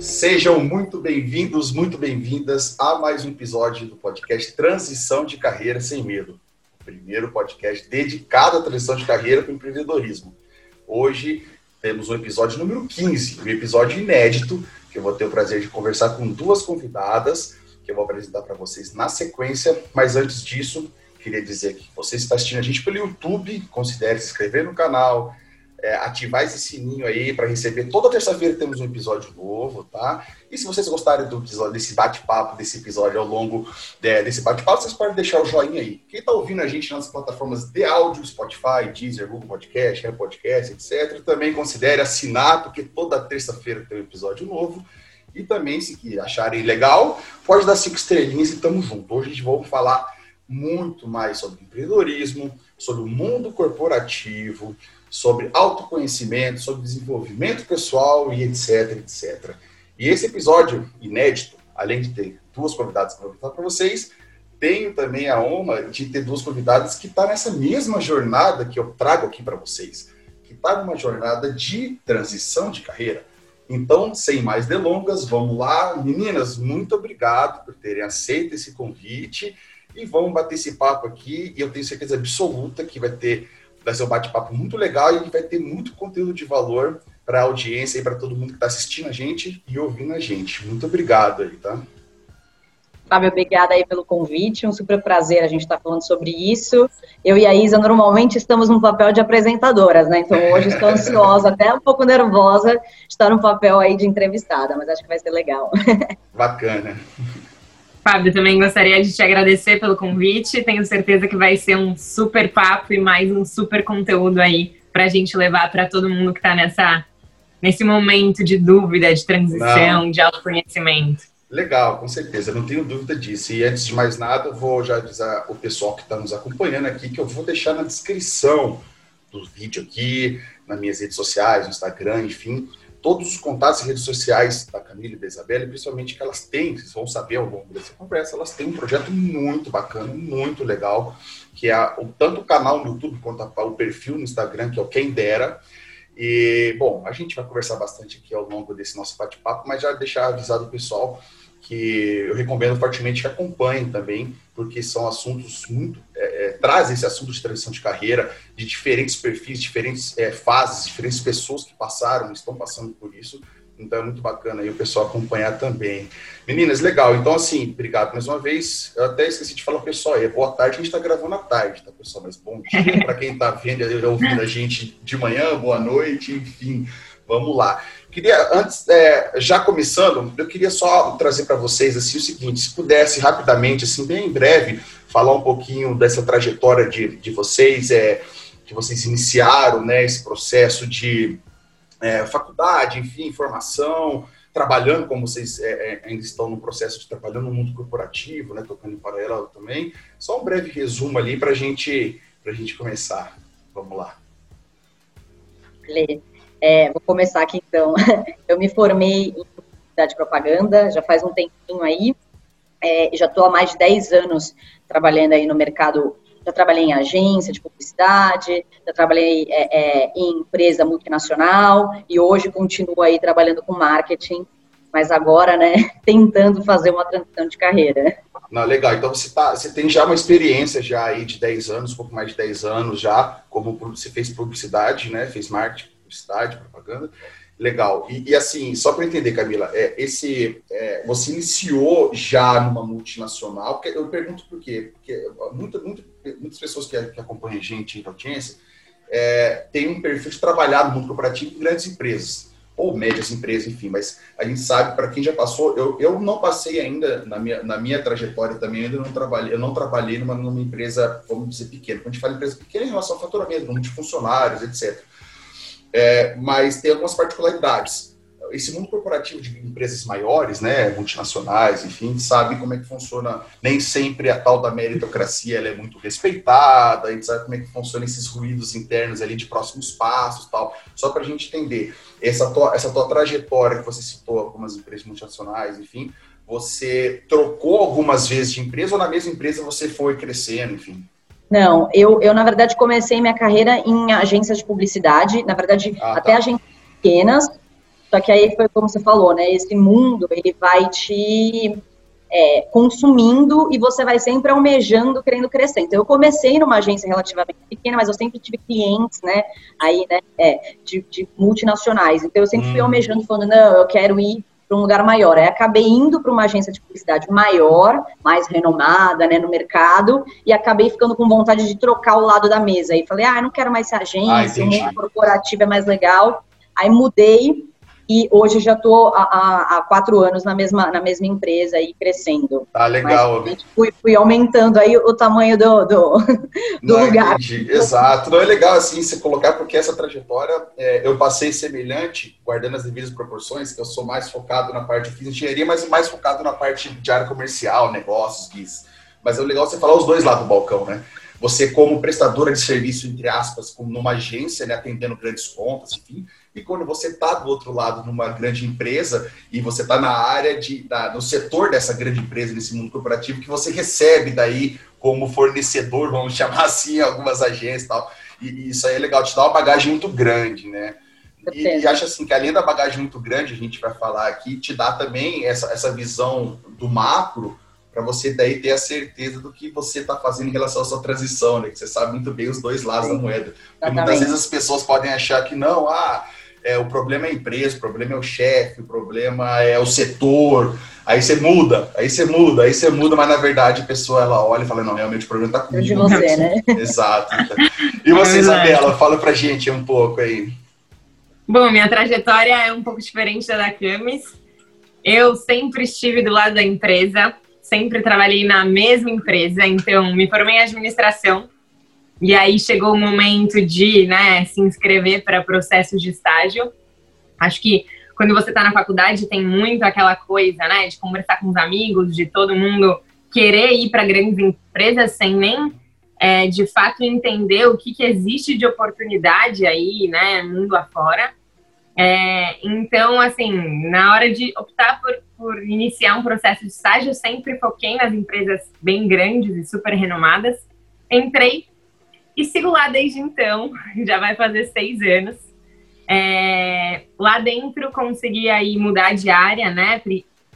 Sejam muito bem-vindos, muito bem-vindas a mais um episódio do podcast Transição de Carreira Sem Medo. O primeiro podcast dedicado à transição de carreira para o empreendedorismo. Hoje temos o episódio número 15, um episódio inédito, que eu vou ter o prazer de conversar com duas convidadas, que eu vou apresentar para vocês na sequência. Mas antes disso, queria dizer que você está assistindo a gente pelo YouTube, considere se inscrever no canal, é, ativar esse sininho aí para receber. Toda terça-feira temos um episódio novo, tá? E se vocês gostarem do desse bate-papo, desse episódio ao longo de, desse bate-papo, vocês podem deixar o joinha aí. Quem está ouvindo a gente nas plataformas de áudio, Spotify, Deezer, Google Podcast, Apple Podcast, etc., também considere assinar, porque toda terça-feira tem um episódio novo. E também, se acharem legal, pode dar cinco estrelinhas e tamo junto. Hoje a gente vai falar muito mais sobre empreendedorismo, sobre o mundo corporativo, sobre autoconhecimento, sobre desenvolvimento pessoal e etc, etc. E esse episódio inédito, além de ter duas convidadas para apresentar para vocês, tenho também a honra de ter duas convidadas que estão tá nessa mesma jornada que eu trago aqui para vocês, que está numa jornada de transição de carreira. Então, sem mais delongas, vamos lá. Meninas, muito obrigado por terem aceito esse convite e vamos bater esse papo aqui. E eu tenho certeza absoluta que vai ter vai ser um bate-papo muito legal e vai ter muito conteúdo de valor para a audiência e para todo mundo que está assistindo a gente e ouvindo a gente. Muito obrigado aí, tá? Fábio, obrigada aí pelo convite, um super prazer a gente estar tá falando sobre isso. Eu e a Isa normalmente estamos no papel de apresentadoras, né? Então hoje estou ansiosa, até um pouco nervosa, de estar no papel aí de entrevistada, mas acho que vai ser legal. Bacana. Fábio, também gostaria de te agradecer pelo convite. Tenho certeza que vai ser um super papo e mais um super conteúdo aí para a gente levar para todo mundo que está nessa nesse momento de dúvida, de transição, Não. de autoconhecimento. Legal, com certeza, não tenho dúvida disso. E antes de mais nada, vou já avisar o pessoal que está nos acompanhando aqui que eu vou deixar na descrição do vídeo aqui, nas minhas redes sociais, no Instagram, enfim, todos os contatos e redes sociais da Camila e da Isabela, principalmente que elas têm, vocês vão saber ao longo dessa conversa, elas têm um projeto muito bacana, muito legal, que é tanto o canal no YouTube quanto o perfil no Instagram, que é o Quem Dera. E, bom, a gente vai conversar bastante aqui ao longo desse nosso bate-papo, mas já deixar avisado o pessoal que eu recomendo fortemente que acompanhem também, porque são assuntos muito. É, é, esse assunto de transição de carreira, de diferentes perfis, diferentes é, fases, diferentes pessoas que passaram, estão passando por isso. Então é muito bacana aí o pessoal acompanhar também. Meninas, legal. Então, assim, obrigado mais uma vez. Eu até esqueci de falar, pessoal, é boa tarde, a gente está gravando à tarde, tá, pessoal? Mas bom dia para quem está vendo ouvindo a gente de manhã, boa noite, enfim, vamos lá. Queria, antes, é, já começando, eu queria só trazer para vocês assim, o seguinte: se pudesse rapidamente, assim, bem breve, falar um pouquinho dessa trajetória de, de vocês, é, que vocês iniciaram né, esse processo de é, faculdade, enfim, formação, trabalhando, como vocês é, é ainda estão no processo de trabalhando no mundo corporativo, né, tocando em paralelo também. Só um breve resumo ali para gente, a gente começar. Vamos lá. Beleza. É, vou começar aqui então. Eu me formei em publicidade e propaganda, já faz um tempinho aí, é, já estou há mais de 10 anos trabalhando aí no mercado. Já trabalhei em agência de publicidade, já trabalhei é, é, em empresa multinacional e hoje continuo aí trabalhando com marketing, mas agora, né, tentando fazer uma transição de carreira. Não, legal. Então você, tá, você tem já uma experiência já aí de 10 anos, um pouco mais de 10 anos já, como você fez publicidade, né? Fez marketing publicidade, propaganda. Legal. E, e assim, só para entender, Camila, é, esse, é, você iniciou já numa multinacional? Eu pergunto por quê? Porque muita, muita, muitas pessoas que, que acompanham a gente em audiência é, têm um perfil de trabalhar no mundo corporativo em grandes empresas, ou médias empresas, enfim, mas a gente sabe, para quem já passou, eu, eu não passei ainda, na minha, na minha trajetória também, ainda não trabalhei, eu não trabalhei numa, numa empresa, vamos dizer, pequena. Quando a gente fala empresa pequena, em relação ao faturamento, número de funcionários, etc é, mas tem algumas particularidades. Esse mundo corporativo de empresas maiores, né, multinacionais, enfim, sabe como é que funciona. Nem sempre a tal da meritocracia ela é muito respeitada, a gente sabe como é que funciona esses ruídos internos ali de próximos passos tal. Só para a gente entender, essa tua, essa tua trajetória que você citou, algumas empresas multinacionais, enfim, você trocou algumas vezes de empresa ou na mesma empresa você foi crescendo, enfim? Não, eu, eu na verdade comecei minha carreira em agências de publicidade, na verdade ah, até tá. agências pequenas, Só que aí foi como você falou, né? Esse mundo, ele vai te é, consumindo e você vai sempre almejando, querendo crescer. Então, eu comecei numa agência relativamente pequena, mas eu sempre tive clientes, né, aí, né, é, de, de, multinacionais. Então, eu sempre hum. fui almejando, falando, não, eu quero ir para um lugar maior. Aí, acabei indo para uma agência de publicidade maior, mais renomada, né, no mercado, e acabei ficando com vontade de trocar o lado da mesa. Aí, falei, ah, eu não quero mais ser agência, ah, o mundo corporativo é mais legal. Aí, mudei e hoje já estou há, há, quatro anos na mesma, na mesma empresa e crescendo. Ah, legal. Mas, fui, fui aumentando aí o tamanho do, do, do Não, lugar. Entendi. Exato. Não é legal assim se colocar, porque essa trajetória é, eu passei semelhante, guardando as devidas proporções, que eu sou mais focado na parte de engenharia, mas mais focado na parte de área comercial, negócios, guis. Mas é legal você falar os dois lados do balcão, né? Você como prestadora de serviço, entre aspas, como numa agência, né, atendendo grandes contas, enfim, e quando você está do outro lado numa grande empresa e você está na área de, da, no setor dessa grande empresa, nesse mundo corporativo, que você recebe daí como fornecedor, vamos chamar assim, algumas agências e tal. E, isso aí é legal, te dá uma bagagem muito grande, né? E, e acho assim que além da bagagem muito grande, a gente vai falar aqui, te dá também essa, essa visão do macro para você daí ter a certeza do que você está fazendo em relação à sua transição, né? Que você sabe muito bem os dois lados Sim, da moeda. Porque muitas vezes as pessoas podem achar que não, ah, é, o problema é a empresa, o problema é o chefe, o problema é o setor. Aí você muda, aí você muda, aí você muda, mas na verdade a pessoa ela olha e fala, não, realmente o problema está comigo. De você, né? Exato. E você, é Isabela, fala pra gente um pouco aí. Bom, minha trajetória é um pouco diferente da da Camis. Eu sempre estive do lado da empresa, sempre trabalhei na mesma empresa, então me formei em administração e aí chegou o momento de né, se inscrever para processo de estágio. Acho que quando você está na faculdade tem muito aquela coisa, né, de conversar com os amigos, de todo mundo querer ir para grandes empresas sem nem é, de fato entender o que, que existe de oportunidade aí, né, mundo afora. É, então, assim, na hora de optar por, por iniciar um processo de estágio, sempre foquei nas empresas bem grandes e super renomadas. Entrei e sigo lá desde então, já vai fazer seis anos. É, lá dentro consegui aí mudar de área, né?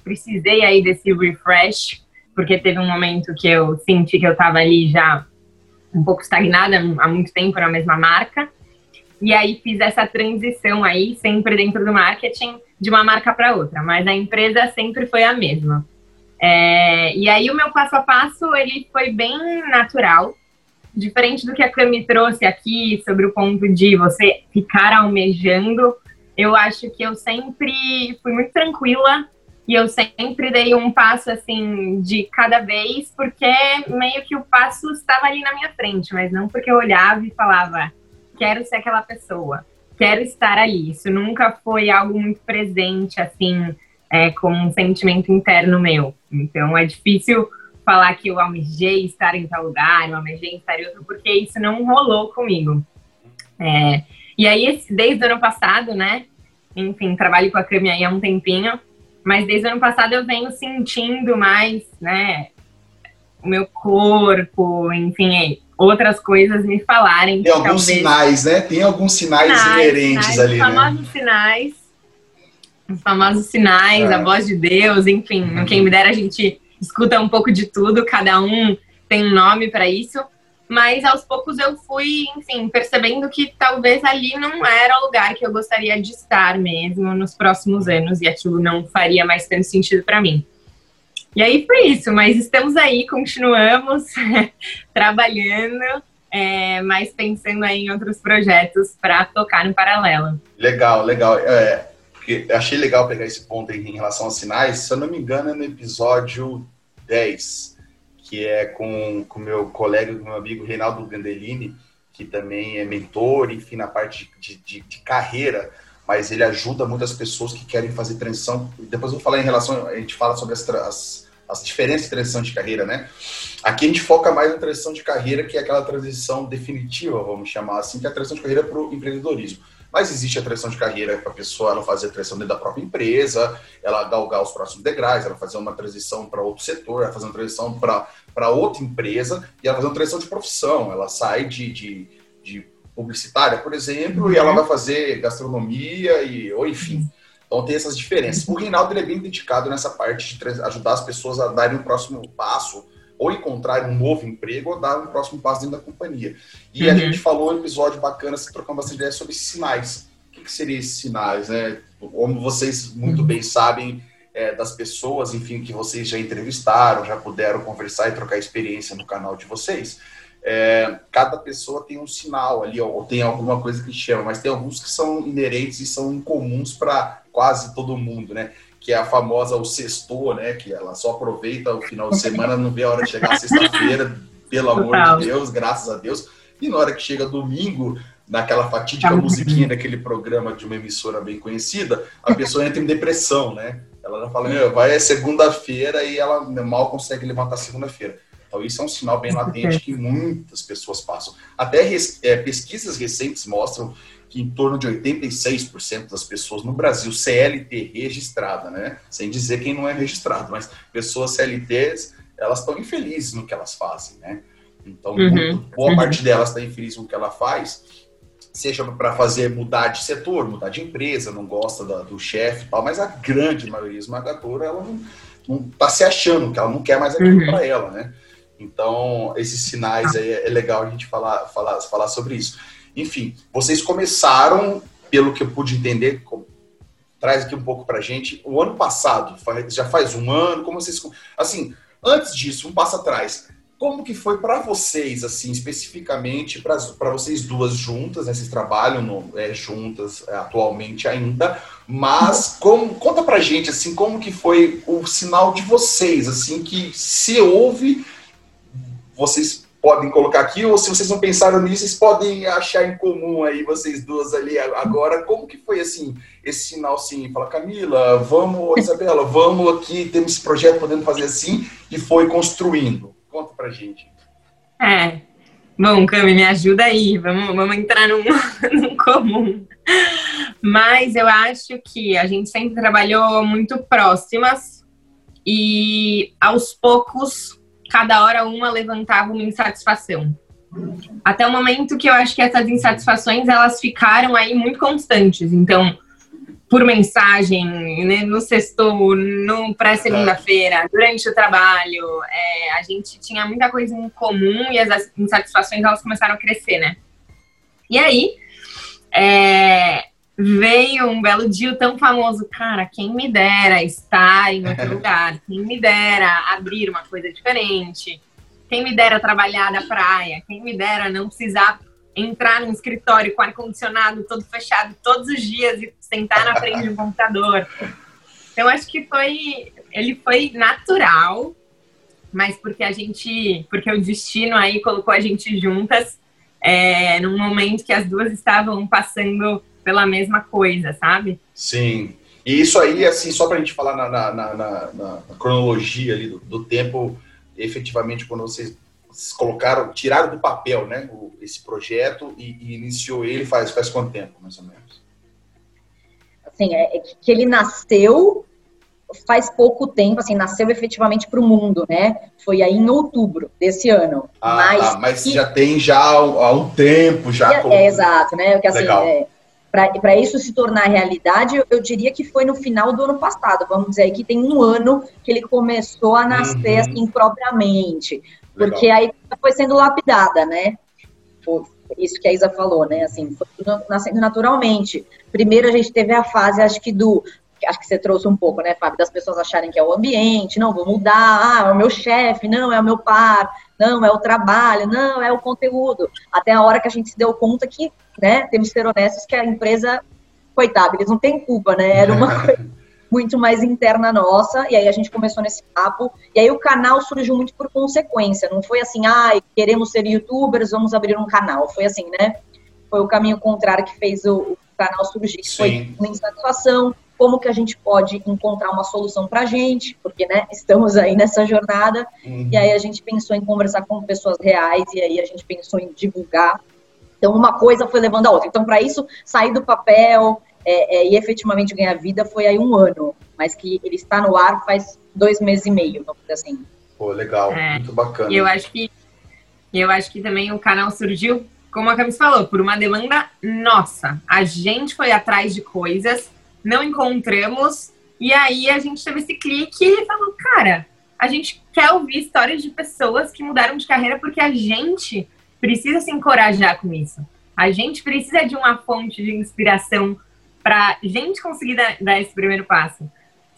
Precisei aí desse refresh, porque teve um momento que eu senti que eu estava ali já um pouco estagnada há muito tempo na mesma marca. E aí fiz essa transição aí, sempre dentro do marketing, de uma marca para outra, mas a empresa sempre foi a mesma. É, e aí o meu passo a passo ele foi bem natural diferente do que a Cami trouxe aqui sobre o ponto de você ficar almejando, eu acho que eu sempre fui muito tranquila e eu sempre dei um passo assim de cada vez, porque meio que o passo estava ali na minha frente, mas não porque eu olhava e falava, quero ser aquela pessoa, quero estar ali. Isso nunca foi algo muito presente, assim, é, como um sentimento interno meu. Então é difícil falar que eu almejei estar em tal lugar, eu almejei estar em outro, porque isso não rolou comigo. É, e aí, desde o ano passado, né? Enfim, trabalho com a Cami aí há um tempinho, mas desde o ano passado eu venho sentindo mais, né? O meu corpo, enfim, outras coisas me falarem. Tem alguns talvez... sinais, né? Tem alguns sinais, sinais inerentes sinais, ali, os famosos né? sinais, os famosos sinais, é. a voz de Deus, enfim, uhum. quem me dera a gente escuta um pouco de tudo, cada um tem um nome para isso. Mas aos poucos eu fui, enfim, percebendo que talvez ali não era o lugar que eu gostaria de estar mesmo nos próximos anos e aquilo não faria mais tanto sentido para mim. E aí foi isso, mas estamos aí, continuamos trabalhando, é, mas pensando aí em outros projetos para tocar no paralelo. Legal, legal. É, achei legal pegar esse ponto em relação aos sinais. Se eu não me engano, é no episódio 10, que é com o meu colega, meu amigo Reinaldo Gandelini, que também é mentor, enfim, na parte de, de, de carreira, mas ele ajuda muitas pessoas que querem fazer transição. Depois eu vou falar em relação, a gente fala sobre as, as, as diferenças de transição de carreira, né? Aqui a gente foca mais na transição de carreira, que é aquela transição definitiva, vamos chamar assim, que é a transição de carreira para o empreendedorismo. Mas existe a transição de carreira para a pessoa ela fazer a transição dentro da própria empresa, ela galgar os próximos degraus, ela fazer uma transição para outro setor, ela fazer uma transição para outra empresa e ela fazer uma transição de profissão. Ela sai de, de, de publicitária, por exemplo, uhum. e ela uhum. vai fazer gastronomia e, ou enfim. Então tem essas diferenças. O Reinaldo é bem dedicado nessa parte de ajudar as pessoas a darem um próximo passo, ou encontrar um novo emprego, ou dar um próximo passo dentro da companhia. E uhum. a gente falou um episódio bacana, se trocando bastante ideia sobre sinais. O que, que seriam esses sinais, né? Como vocês muito uhum. bem sabem, é, das pessoas, enfim, que vocês já entrevistaram, já puderam conversar e trocar experiência no canal de vocês. É, cada pessoa tem um sinal ali, ou tem alguma coisa que chama, mas tem alguns que são inerentes e são incomuns para quase todo mundo, né? Que é a famosa o sextor, né? Que ela só aproveita o final de semana, não vê a hora de chegar sexta-feira, pelo amor de Deus, graças a Deus. E na hora que chega domingo, naquela fatídica musiquinha daquele programa de uma emissora bem conhecida, a pessoa entra em depressão, né? Ela já fala, vai é segunda-feira e ela mal consegue levantar segunda-feira. Então, isso é um sinal bem latente que muitas pessoas passam. Até é, pesquisas recentes mostram que em torno de 86% das pessoas no Brasil, CLT registrada, né? Sem dizer quem não é registrado, mas pessoas CLTs, elas estão infelizes no que elas fazem, né? Então, uhum. muito, boa uhum. parte delas está infeliz no que ela faz, seja para fazer mudar de setor, mudar de empresa, não gosta da, do chefe e tal, mas a grande maioria esmagadora, ela não, está se achando que ela não quer mais aquilo uhum. para ela, né? Então, esses sinais aí é legal a gente falar, falar, falar sobre isso. Enfim, vocês começaram, pelo que eu pude entender, traz aqui um pouco para gente, o ano passado, já faz um ano, como vocês. Assim, antes disso, um passo atrás, como que foi para vocês, assim, especificamente, para vocês duas juntas, né? Vocês trabalham no, é, juntas é, atualmente ainda, mas como, conta pra gente, assim, como que foi o sinal de vocês, assim, que se houve vocês podem colocar aqui, ou se vocês não pensaram nisso, vocês podem achar em comum aí, vocês duas ali agora, como que foi assim, esse sinal assim, fala, Camila, vamos, Isabela, vamos aqui, temos esse projeto, podendo fazer assim, e foi construindo. Conta pra gente. É, bom, Cami, me ajuda aí, vamos, vamos entrar num, num comum. Mas eu acho que a gente sempre trabalhou muito próximas e aos poucos cada hora uma levantava uma insatisfação. Até o momento que eu acho que essas insatisfações elas ficaram aí muito constantes. Então, por mensagem, né, no sexto, no pré-segunda-feira, durante o trabalho, é, a gente tinha muita coisa em comum e as insatisfações elas começaram a crescer, né? E aí, é, veio um belo dia tão famoso, cara, quem me dera estar em outro lugar, quem me dera abrir uma coisa diferente, quem me dera trabalhar da praia, quem me dera não precisar entrar num escritório com ar-condicionado todo fechado todos os dias e sentar na frente de um computador. Então, acho que foi, ele foi natural, mas porque a gente, porque o destino aí colocou a gente juntas, é, num momento que as duas estavam passando pela mesma coisa, sabe? Sim. E isso aí, assim, só para a gente falar na, na, na, na, cronologia ali do, do, tempo, efetivamente, quando vocês, colocaram, tiraram do papel, né, o, esse projeto e, e, iniciou ele faz, faz quanto tempo, mais ou menos? Assim, é, é que ele nasceu faz pouco tempo, assim, nasceu efetivamente para o mundo, né? Foi aí em outubro desse ano. Ah, mas, tá, mas que... já tem já há um tempo já. É, como... é exato, né? Porque, assim, é, para isso se tornar realidade, eu, diria que foi no final do ano passado, vamos dizer que tem um ano que ele começou a nascer uhum. assim propriamente, porque Legal. aí foi sendo lapidada, né? Isso que a Isa falou, né? Assim, foi nascendo naturalmente. Primeiro a gente teve a fase, acho que do acho que você trouxe um pouco, né, Fábio, das pessoas acharem que é o ambiente, não, vou mudar, ah, é o meu chefe, não, é o meu par, não, é o trabalho, não, é o conteúdo. Até a hora que a gente se deu conta que né? Temos que ser honestos que a empresa, coitada, eles não têm culpa, né? Era uma coisa muito mais interna nossa, e aí a gente começou nesse papo, e aí o canal surgiu muito por consequência, não foi assim, ah, queremos ser youtubers, vamos abrir um canal, foi assim, né? Foi o caminho contrário que fez o, o canal surgir, Sim. foi uma insatisfação, como que a gente pode encontrar uma solução para a gente, porque né, estamos aí nessa jornada, uhum. e aí a gente pensou em conversar com pessoas reais, e aí a gente pensou em divulgar então, uma coisa foi levando a outra. Então, para isso, sair do papel é, é, e efetivamente ganhar vida foi aí um ano. Mas que ele está no ar faz dois meses e meio, vamos dizer assim. Pô, legal. É, muito bacana. E eu acho que eu acho que também o canal surgiu, como a Camis falou, por uma demanda nossa. A gente foi atrás de coisas não encontramos. E aí a gente teve esse clique e falou, cara, a gente quer ouvir histórias de pessoas que mudaram de carreira porque a gente precisa se encorajar com isso. A gente precisa de uma fonte de inspiração para gente conseguir dar, dar, esse primeiro passo.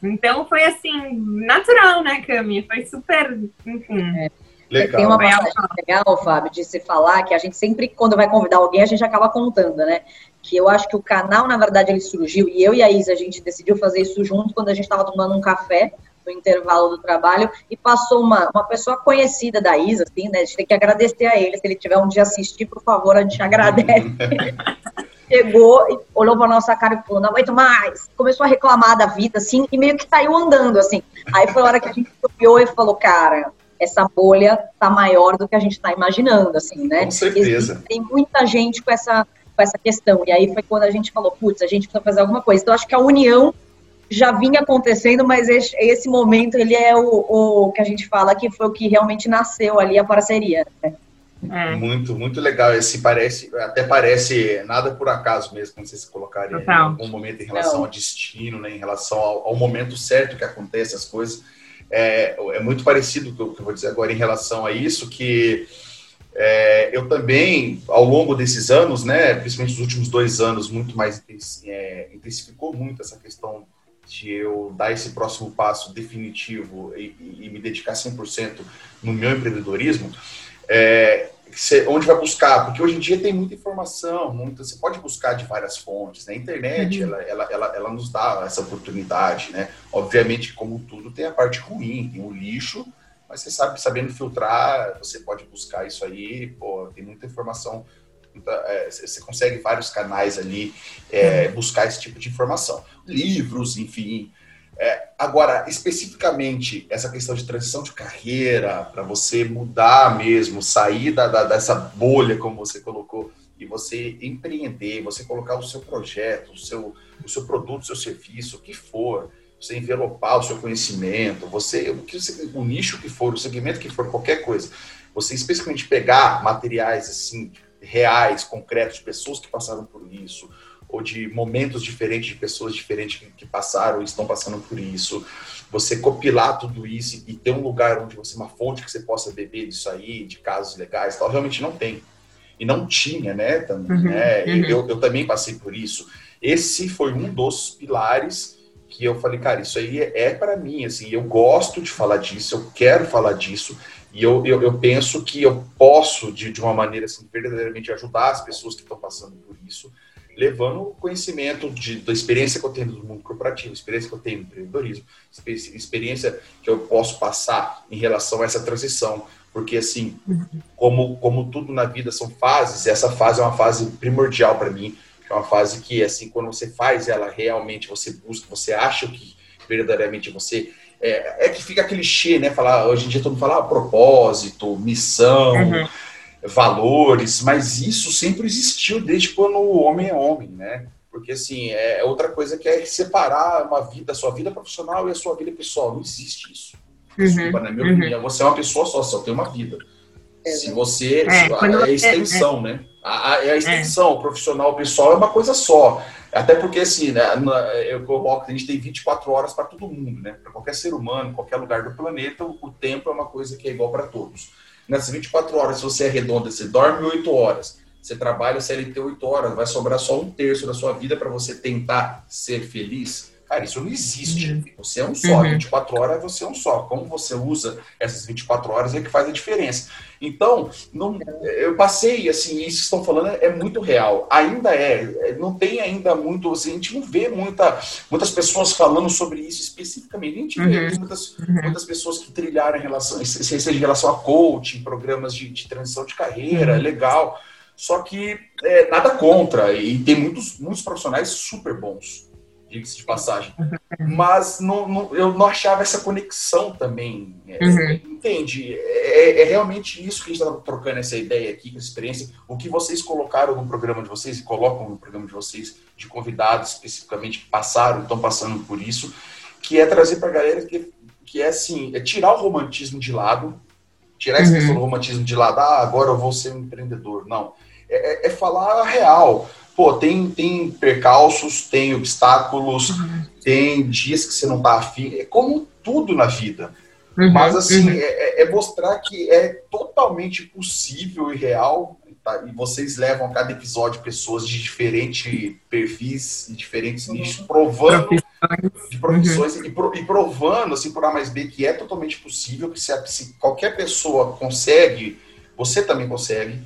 Então foi assim, natural, né, Cami? Foi super, enfim. É. Legal. Tem uma passagem legal, Fábio, de se falar que a gente sempre, quando vai convidar alguém, a gente acaba contando, né? Que eu acho que o canal, na verdade, ele surgiu, e eu e a Isa, a gente decidiu fazer isso junto quando a gente estava tomando um café no intervalo do trabalho, e passou uma, uma pessoa conhecida da Isa, assim, né? A gente tem que agradecer a ele. Se ele tiver um dia assistir, por favor, a gente agradece. Chegou e olhou pra nossa cara e falou, não aguento mais. Começou a reclamar da vida, assim, e meio que saiu andando, assim. Aí foi a hora que a gente olhou e falou, cara, essa bolha tá maior do que a gente está imaginando, assim, né? Com certeza. tem muita gente com essa, com essa questão. E aí foi quando a gente falou, putz, a gente precisa fazer alguma coisa. Então, acho que a união já vinha acontecendo, mas esse, esse momento, ele é o, o, que a gente fala que foi o que realmente nasceu ali, a parceria. Né? É. Muito, muito legal. Esse parece, até parece nada por acaso mesmo, quando vocês colocarem em algum momento em relação Não. ao destino, né, em relação ao, ao momento certo que acontecem as coisas é, é muito parecido com o que eu vou dizer agora em relação a isso, que é, eu também, ao longo desses anos, né, principalmente nos últimos dois anos, muito mais é, intensificou muito essa questão de eu dar esse próximo passo definitivo e, e me dedicar 100% no meu empreendedorismo, é, onde vai buscar? Porque hoje em dia tem muita informação, muita, você pode buscar de várias fontes. Né? A internet, uhum. ela, ela, ela, ela, nos dá essa oportunidade, né? Obviamente, como tudo, tem a parte ruim, tem o lixo, mas você sabe, sabendo filtrar, você pode buscar isso aí, pô, tem muita informação, muita, é, você consegue vários canais ali é, uhum. buscar esse tipo de informação. Livros, enfim, é, agora, especificamente, essa questão de transição de carreira, para você mudar mesmo, sair da, da, dessa bolha, como você colocou, e você empreender, você colocar o seu projeto, o seu, o seu produto, o seu serviço, o que for, você envelopar o seu conhecimento, você, o, que você, o nicho que for, o segmento que for, qualquer coisa, você especificamente pegar materiais assim, reais, concretos, de pessoas que passaram por isso, ou de momentos diferentes de pessoas diferentes que, que passaram e estão passando por isso. Você compilar tudo isso e ter um lugar onde você, uma fonte que você possa beber disso aí, de casos legais tal, realmente não tem. E não tinha, né? Também, uhum, né? Uhum. Eu, eu também passei por isso. Esse foi um dos pilares que eu falei, cara, isso aí é, é para mim, assim, eu gosto de falar disso, eu quero falar disso, e eu, eu, eu penso que eu posso, de, de uma maneira assim, verdadeiramente ajudar as pessoas que estão passando por isso, levando o conhecimento de, da experiência que eu tenho no mundo corporativo, experiência que eu tenho no empreendedorismo, experiência que eu posso passar em relação a essa transição. Porque, assim, como, como tudo na vida são fases, essa fase é uma fase primordial para mim, é uma fase que, assim, quando você faz ela realmente, você busca, você acha que verdadeiramente você. É, é que fica clichê, né? Falar, hoje em dia todo mundo fala ah, propósito, missão. Uhum valores, mas isso sempre existiu desde quando o homem é homem, né? Porque, assim, é, é outra coisa que é separar uma vida, a sua vida profissional e a sua vida pessoal. Não existe isso. Uhum, Desculpa, na minha uhum. opinião, você é uma pessoa só, só tem uma vida. Se você. É, é a extensão, né? A, a, extensão, o profissional, pessoal é uma coisa só. Até porque, assim, né, eu coloco, a gente tem 24 horas para todo mundo, né? Para qualquer ser humano, qualquer lugar do planeta, o, tempo é uma coisa que é igual para todos. Nessas 24 horas, se você arredonda, você dorme 8 horas, você trabalha CLT 8 horas, vai sobrar só um terço da sua vida para você tentar ser feliz. Cara, isso não existe. Uhum. Você é um só. Uhum. 24 horas você é um só. Como você usa essas 24 horas é que faz a diferença. Então, não, eu passei, assim, isso que estão falando é, é, muito real. Ainda é. é. Não tem ainda muito, assim, a gente não vê muita, muitas pessoas falando sobre isso especificamente. A gente uhum. vê muitas, uhum. muitas pessoas que trilharam em relação, seja em relação a coaching, programas de, de transição de carreira, uhum. legal. Só que é, nada contra. E tem muitos, muitos profissionais super bons diga-se de passagem. Mas não, não, eu não achava essa conexão também. É, uhum. Entende? É, é, realmente isso que a gente está trocando essa ideia aqui, essa experiência. O que vocês colocaram no programa de vocês e colocam no programa de vocês, de convidados especificamente que passaram, estão passando por isso, que é trazer para a galera que, que é assim, é tirar o romantismo de lado, tirar esse uhum. romantismo de lado, ah, agora eu vou ser um empreendedor. Não. É, é, é falar a real pô, tem, tem percalços, tem obstáculos, uhum. tem dias que você não tá afim, é como tudo na vida. Uhum, Mas, assim, uhum. é, é, mostrar que é totalmente possível e real, tá? e vocês levam a cada episódio pessoas de diferentes perfis e diferentes uhum. nichos, provando de profissões uhum. e, pro, e, provando, assim, por A mais B, que é totalmente possível, que se, a, se qualquer pessoa consegue, você também consegue.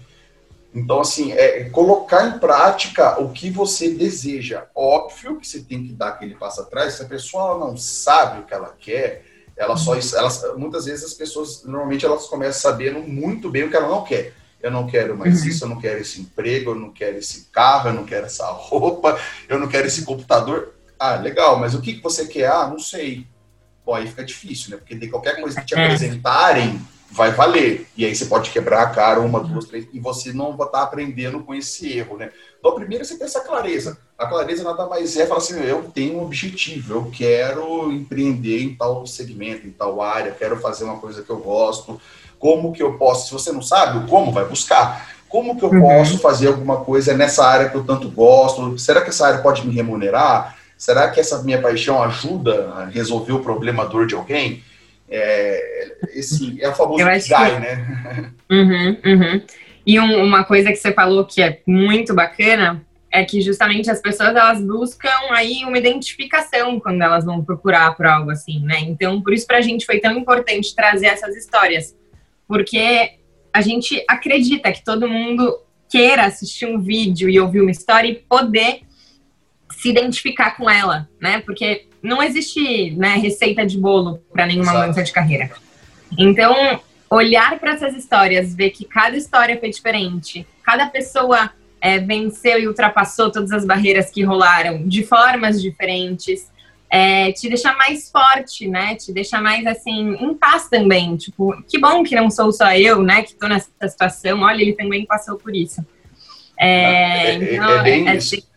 Então, assim, é colocar em prática o que você deseja. Óbvio que você tem que dar aquele passo atrás. Se a pessoa não sabe o que ela quer, ela só, elas, muitas vezes as pessoas, normalmente elas começam sabendo muito bem o que ela não quer. Eu não quero mais uhum. isso, eu não quero esse emprego, eu não quero esse carro, eu não quero essa roupa, eu não quero esse computador. Ah, legal, mas o que, que você quer? Ah, não sei. Bom, aí fica difícil, né? Porque de qualquer coisa que te é. apresentarem, vai valer. E aí você pode quebrar a cara uma, duas, três, e você não vai estar aprendendo com esse erro, né? Então, primeiro você tem essa clareza. A clareza nada mais é falar assim, eu tenho um objetivo, eu quero empreender em tal segmento, em tal área, quero fazer uma coisa que eu gosto. Como que eu posso? Se você não sabe o como, vai buscar. Como que eu uhum. posso fazer alguma coisa nessa área que eu tanto gosto? Será que essa área pode me remunerar? Será que essa minha paixão ajuda a resolver o problema dor de alguém? É, esse é o famoso guy, que... né? Uhum, uhum. E um, uma coisa que você falou que é muito bacana é que justamente as pessoas elas buscam aí uma identificação quando elas vão procurar por algo assim, né? Então, por isso para a gente foi tão importante trazer essas histórias, porque a gente acredita que todo mundo queira assistir um vídeo e ouvir uma história e poder se identificar com ela, né? Porque não existe né, receita de bolo para nenhuma Exato. mudança de carreira. Então, olhar para essas histórias, ver que cada história foi diferente, cada pessoa é, venceu e ultrapassou todas as barreiras que rolaram de formas diferentes, é, te deixa mais forte, né? Te deixa mais assim em paz também. Tipo, que bom que não sou só eu, né? Que tô nessa situação. Olha, ele também passou por isso. É, é, é então, é bem essa isso.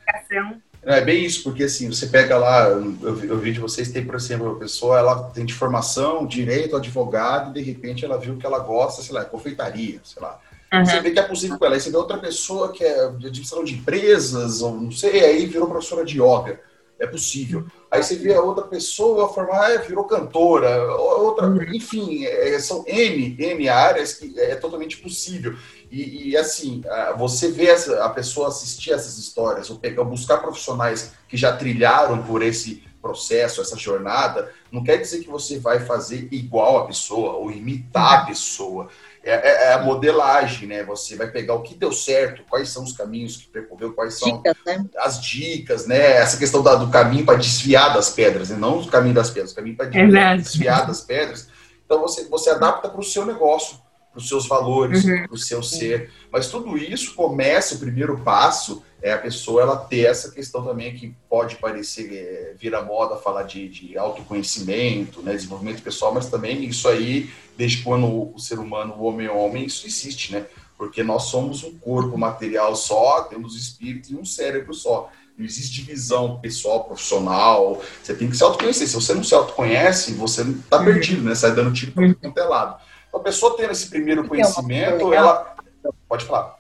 É bem isso, porque assim, você pega lá, eu, eu vi de vocês, tem, por exemplo, uma pessoa, ela tem de formação, direito, advogado, e de repente ela viu que ela gosta, sei lá, confeitaria, sei lá. Uhum. Você vê que é possível com ela. Aí você vê outra pessoa que é de administração de empresas, ou não sei, aí virou professora de yoga. É possível. Aí você vê a outra pessoa formar, ah, virou cantora, outra, uhum. enfim, é, são N, N áreas que é totalmente possível. E, e, assim, você vê essa, a pessoa assistir essas histórias, ou pegar, buscar profissionais que já trilharam por esse processo, essa jornada, não quer dizer que você vai fazer igual a pessoa ou imitar a pessoa. É, é, é, a modelagem, né? Você vai pegar o que deu certo, quais são os caminhos que percorreu, quais são dicas, né? as dicas, né? Essa questão da, do caminho para desviar das pedras, né? não o caminho das pedras, o caminho para desviar, desviar das pedras. Então você, você adapta para o seu negócio para os seus valores, uhum. para o seu ser. Mas tudo isso começa, o primeiro passo é a pessoa ela ter essa questão também que pode parecer é, vira moda falar de, de autoconhecimento, né, desenvolvimento pessoal, mas também isso aí, desde quando o ser humano, o homem é homem, isso existe, né? Porque nós somos um corpo material só, temos espírito e um cérebro só. Não existe divisão pessoal, profissional. Você tem que se autoconhecer. Se você não se autoconhece, você está uhum. perdido, né? Sai dando tiro para uhum. quanto é lado. A pessoa tendo esse primeiro conhecimento, ela. Pode falar.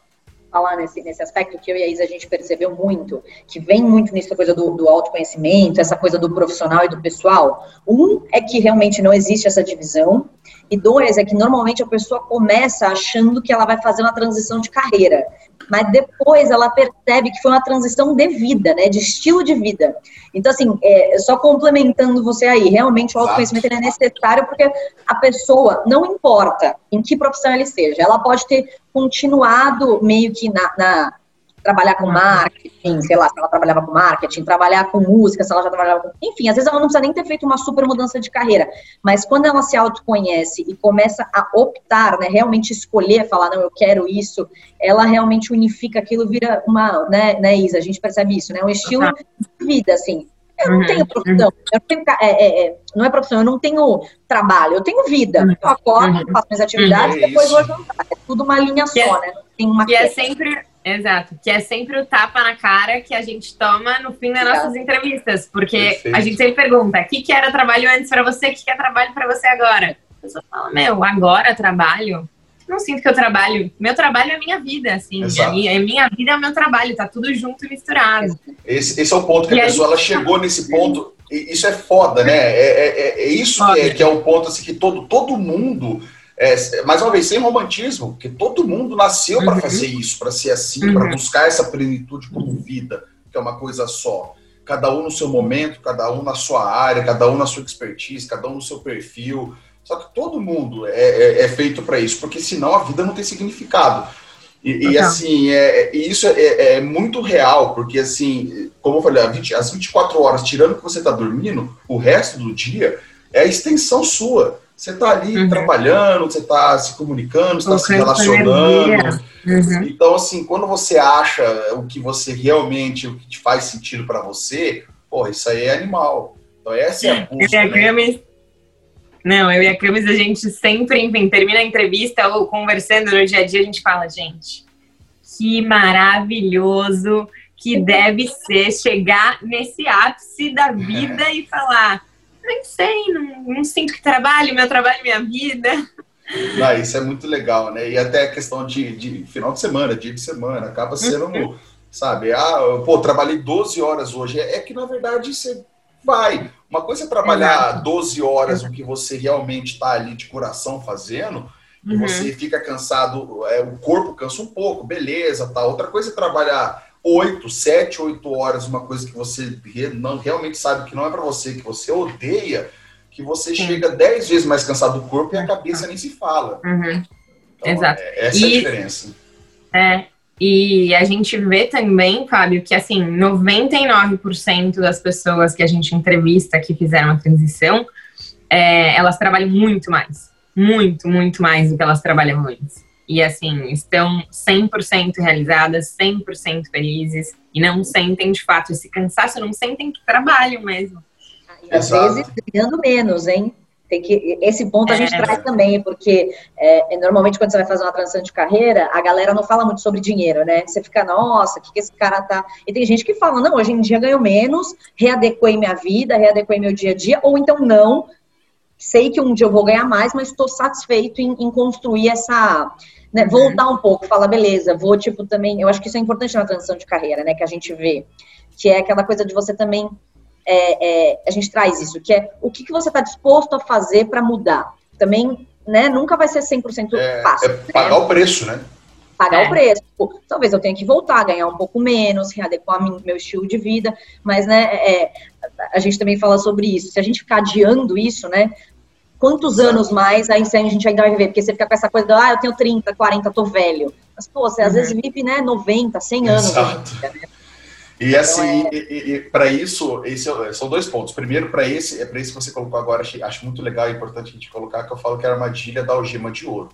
Falar nesse, nesse aspecto que eu e a Isa a gente percebeu muito, que vem muito nisso, coisa do, do autoconhecimento, essa coisa do profissional e do pessoal. Um é que realmente não existe essa divisão, e dois é que normalmente a pessoa começa achando que ela vai fazer uma transição de carreira mas depois ela percebe que foi uma transição de vida, né, de estilo de vida. Então, assim, é, só complementando você aí, realmente o autoconhecimento é necessário porque a pessoa, não importa em que profissão ele seja, ela pode ter continuado meio que na, na trabalhar com marketing, sei lá, se ela trabalhava com marketing, trabalhar com música, se ela já trabalhava com. Enfim, às vezes ela não precisa nem ter feito uma super mudança de carreira, mas quando ela se autoconhece e começa a optar, né, realmente escolher, falar, não, eu quero isso, ela realmente unifica aquilo, vira uma, né, né Isa, a gente percebe isso, né, um estilo de vida, assim. Eu não uhum, tenho profissão, uhum. eu não, tenho, é, é, é, não é profissão, eu não tenho trabalho, eu tenho vida. Uhum. Eu acordo, uhum. faço minhas atividades, uhum. depois vou jantar. É tudo uma linha só, é né? Não tem uma e é sempre Exato, que é sempre o tapa na cara que a gente toma no fim das nossas entrevistas, porque Perfeito. a gente sempre pergunta: o que, que era trabalho antes para você, o que, que é trabalho para você agora? A pessoa fala: meu, agora trabalho? não sinto que eu trabalho. Meu trabalho é minha vida, assim. A minha, a minha vida é o meu trabalho, tá tudo junto e misturado. Esse, esse é o ponto que e a pessoa ela chegou nesse ponto. isso é foda, né? É, é, é, é isso que é, que é o ponto assim, que todo, todo mundo. É, mais uma vez, sem romantismo, que todo mundo nasceu uhum. para fazer isso, para ser assim, uhum. para buscar essa plenitude como vida, que é uma coisa só. Cada um no seu momento, cada um na sua área, cada um na sua expertise, cada um no seu perfil. Só que todo mundo é, é, é feito para isso, porque senão a vida não tem significado. E, e assim, é, é isso é, é, é, muito real, porque assim, como eu falei, as 24 horas, tirando que você está dormindo, o resto do dia é a extensão sua. Você está ali uhum. trabalhando, você está se comunicando, está se relacionando. Uhum. Então, assim, quando você acha o que você realmente, o que te faz sentido para você, pô, isso aí é animal. Então, essa é a busca. Né? Não, eu e a Camis, a gente sempre, enfim, termina a entrevista ou conversando no dia a dia, a gente fala, gente, que maravilhoso que deve ser chegar nesse ápice da vida é. e falar, nem sei, não, não sinto que trabalho, meu trabalho, minha vida. Ah, isso é muito legal, né? E até a questão de, de final de semana, dia de semana, acaba sendo, uhum. sabe, ah, pô, trabalhei 12 horas hoje. É, é que, na verdade, você vai. Uma coisa é trabalhar Exato. 12 horas o que você realmente está ali de coração fazendo, e uhum. você fica cansado, é, o corpo cansa um pouco, beleza, tá. Outra coisa é trabalhar 8, 7, 8 horas, uma coisa que você não realmente sabe que não é para você, que você odeia, que você Sim. chega 10 vezes mais cansado do corpo e a cabeça nem se fala. Uhum. Então, Exato. É, essa e, é a diferença. É, e a gente vê também, Fábio, que assim, 99% das pessoas que a gente entrevista que fizeram a transição, é, elas trabalham muito mais. Muito, muito mais do que elas trabalham antes. E assim, estão 100% realizadas, 100% felizes e não sentem de fato esse cansaço, não sentem que trabalham mesmo. E às Exato. vezes ganhando menos, hein? Tem que, esse ponto a gente é. traz também, porque é, normalmente quando você vai fazer uma transição de carreira, a galera não fala muito sobre dinheiro, né? Você fica, nossa, o que, que esse cara tá. E tem gente que fala, não, hoje em dia ganho menos, readequei minha vida, readequei meu dia a dia, ou então não, sei que um dia eu vou ganhar mais, mas estou satisfeito em, em, construir essa. Né, voltar um pouco, falar, beleza, vou, tipo, também. Eu acho que isso é importante na transição de carreira, né? Que a gente vê. Que é aquela coisa de você também é, é, a gente traz isso, que é o que, que você está disposto a fazer para mudar. Também, né, nunca vai ser 100% é, fácil. É pagar né? o preço, né? Pagar o é. preço. Pô, talvez eu tenha que voltar, ganhar um pouco menos, readequar meu estilo de vida, mas, né, é, a gente também fala sobre isso. Se a gente ficar adiando isso, né, quantos anos mais aí a gente ainda vai viver? Porque você fica com essa coisa de, ah, eu tenho 30, 40, tô velho. Mas, pô, você uhum. às vezes vive, né, 90, 100 anos. Exato. Vida, né? E então, assim, é... para isso, esse, é são dois pontos. Primeiro, para esse, é para isso que você colocou agora, acho, acho muito legal e importante a gente colocar, que eu falo que é a armadilha da algema de ouro.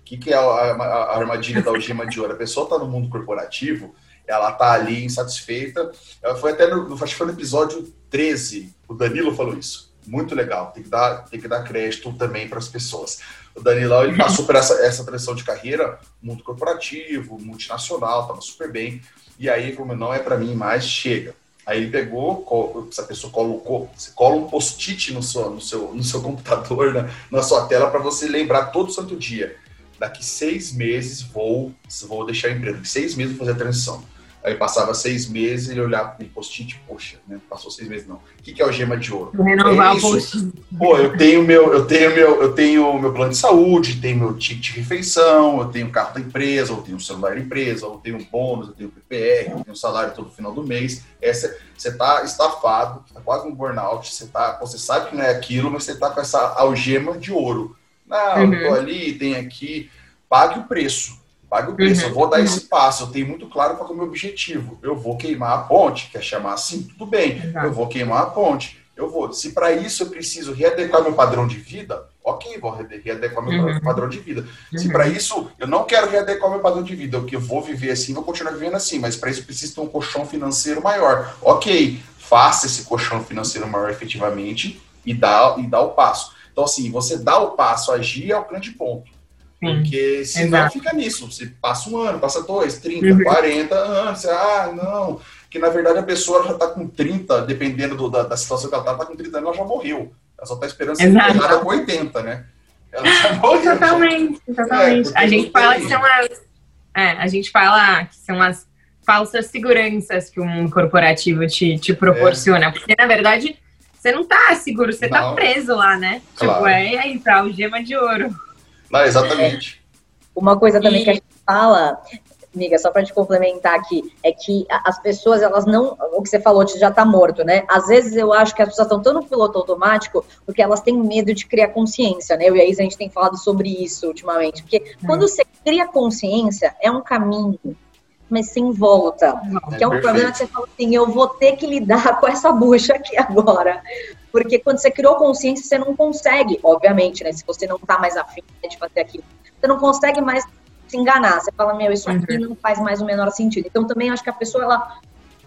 O que, que é a, a, a armadilha da algema de ouro? A pessoa está no mundo corporativo, ela está ali insatisfeita. Ela foi até no, acho que foi no episódio 13, o Danilo falou isso. Muito legal, tem que dar, tem que dar crédito também para as pessoas. O Danilão ele passou por essa, essa transição de carreira, mundo corporativo, multinacional, estava super bem. E aí, como não é para mim mais, chega. Aí ele pegou, essa pessoa colocou, você cola um post-it no seu, no, seu, no seu computador, na, na sua tela, para você lembrar todo santo dia. Daqui seis meses vou, vou deixar o emprego. Daqui seis meses vou fazer a transição. Aí passava seis meses, ele olhava para o post-it, poxa, né? Passou seis meses não. O que, que é o gema de ouro? Renovar é o post Pô, eu tenho meu, eu tenho meu, eu tenho meu plano de saúde, tenho meu ticket de refeição, eu tenho carro da empresa, eu tenho celular da empresa, eu tenho bônus, eu tenho PPR, eu tenho salário todo final do mês. Essa, você tá estafado, tá quase um burnout, você tá, você sabe que não é aquilo, mas você tá com essa algema de ouro. Não, uhum. eu tô ali, tem aqui, pague o preço Pague o preço, uhum. eu vou dar esse passo, eu tenho muito claro qual é o meu objetivo. Eu vou queimar a ponte, quer chamar assim, tudo bem. Uhum. Eu vou queimar a ponte. Eu vou. Se para isso eu preciso readequar meu padrão de vida, ok, vou readequar meu uhum. padrão de vida. Se para uhum. isso eu não quero readequar meu padrão de vida, eu que vou viver assim, vou continuar vivendo assim, mas para isso preciso ter um colchão financeiro maior. Ok, faça esse colchão financeiro maior efetivamente e dá, e dá o passo. Então, assim, você dá o passo, agir é o grande ponto. Porque senão Exato. fica nisso. Você passa um ano, passa dois, 30, uhum. 40 anos. ah, não. Que na verdade a pessoa já está com 30, dependendo do, da, da, situação que ela está, tá com 30 anos, ela já morreu. Ela só está esperando ser enterrada com 80, né? Ela já morreu. Totalmente, totalmente. É, a gente fala que são as. É, a gente fala que são as falsas seguranças que o mundo corporativo te, te proporciona. É. Porque, na verdade, você não tá seguro, você tá não. tá preso lá, né? Claro. Tipo, é aí, tá, o gema de ouro. Não, exatamente. Uma coisa também e... que a gente fala amiga, só para te complementar aqui, é que as pessoas, elas não. O que você falou já está morto, né? Às vezes eu acho que as pessoas estão tão no piloto automático porque elas têm medo de criar consciência, né? Eu e a Isa, a gente tem falado sobre isso ultimamente. Porque hum. quando você cria consciência, é um caminho mas sem volta. É que é um perfeito. problema que você fala assim, eu vou ter que lidar com essa bucha aqui agora. Porque quando você criou consciência, você não consegue, obviamente, né? Se você não tá mais afim de fazer aquilo, você não consegue mais se enganar. Você fala, meu, isso aqui uhum. não faz mais o menor sentido. Então também acho que a pessoa ela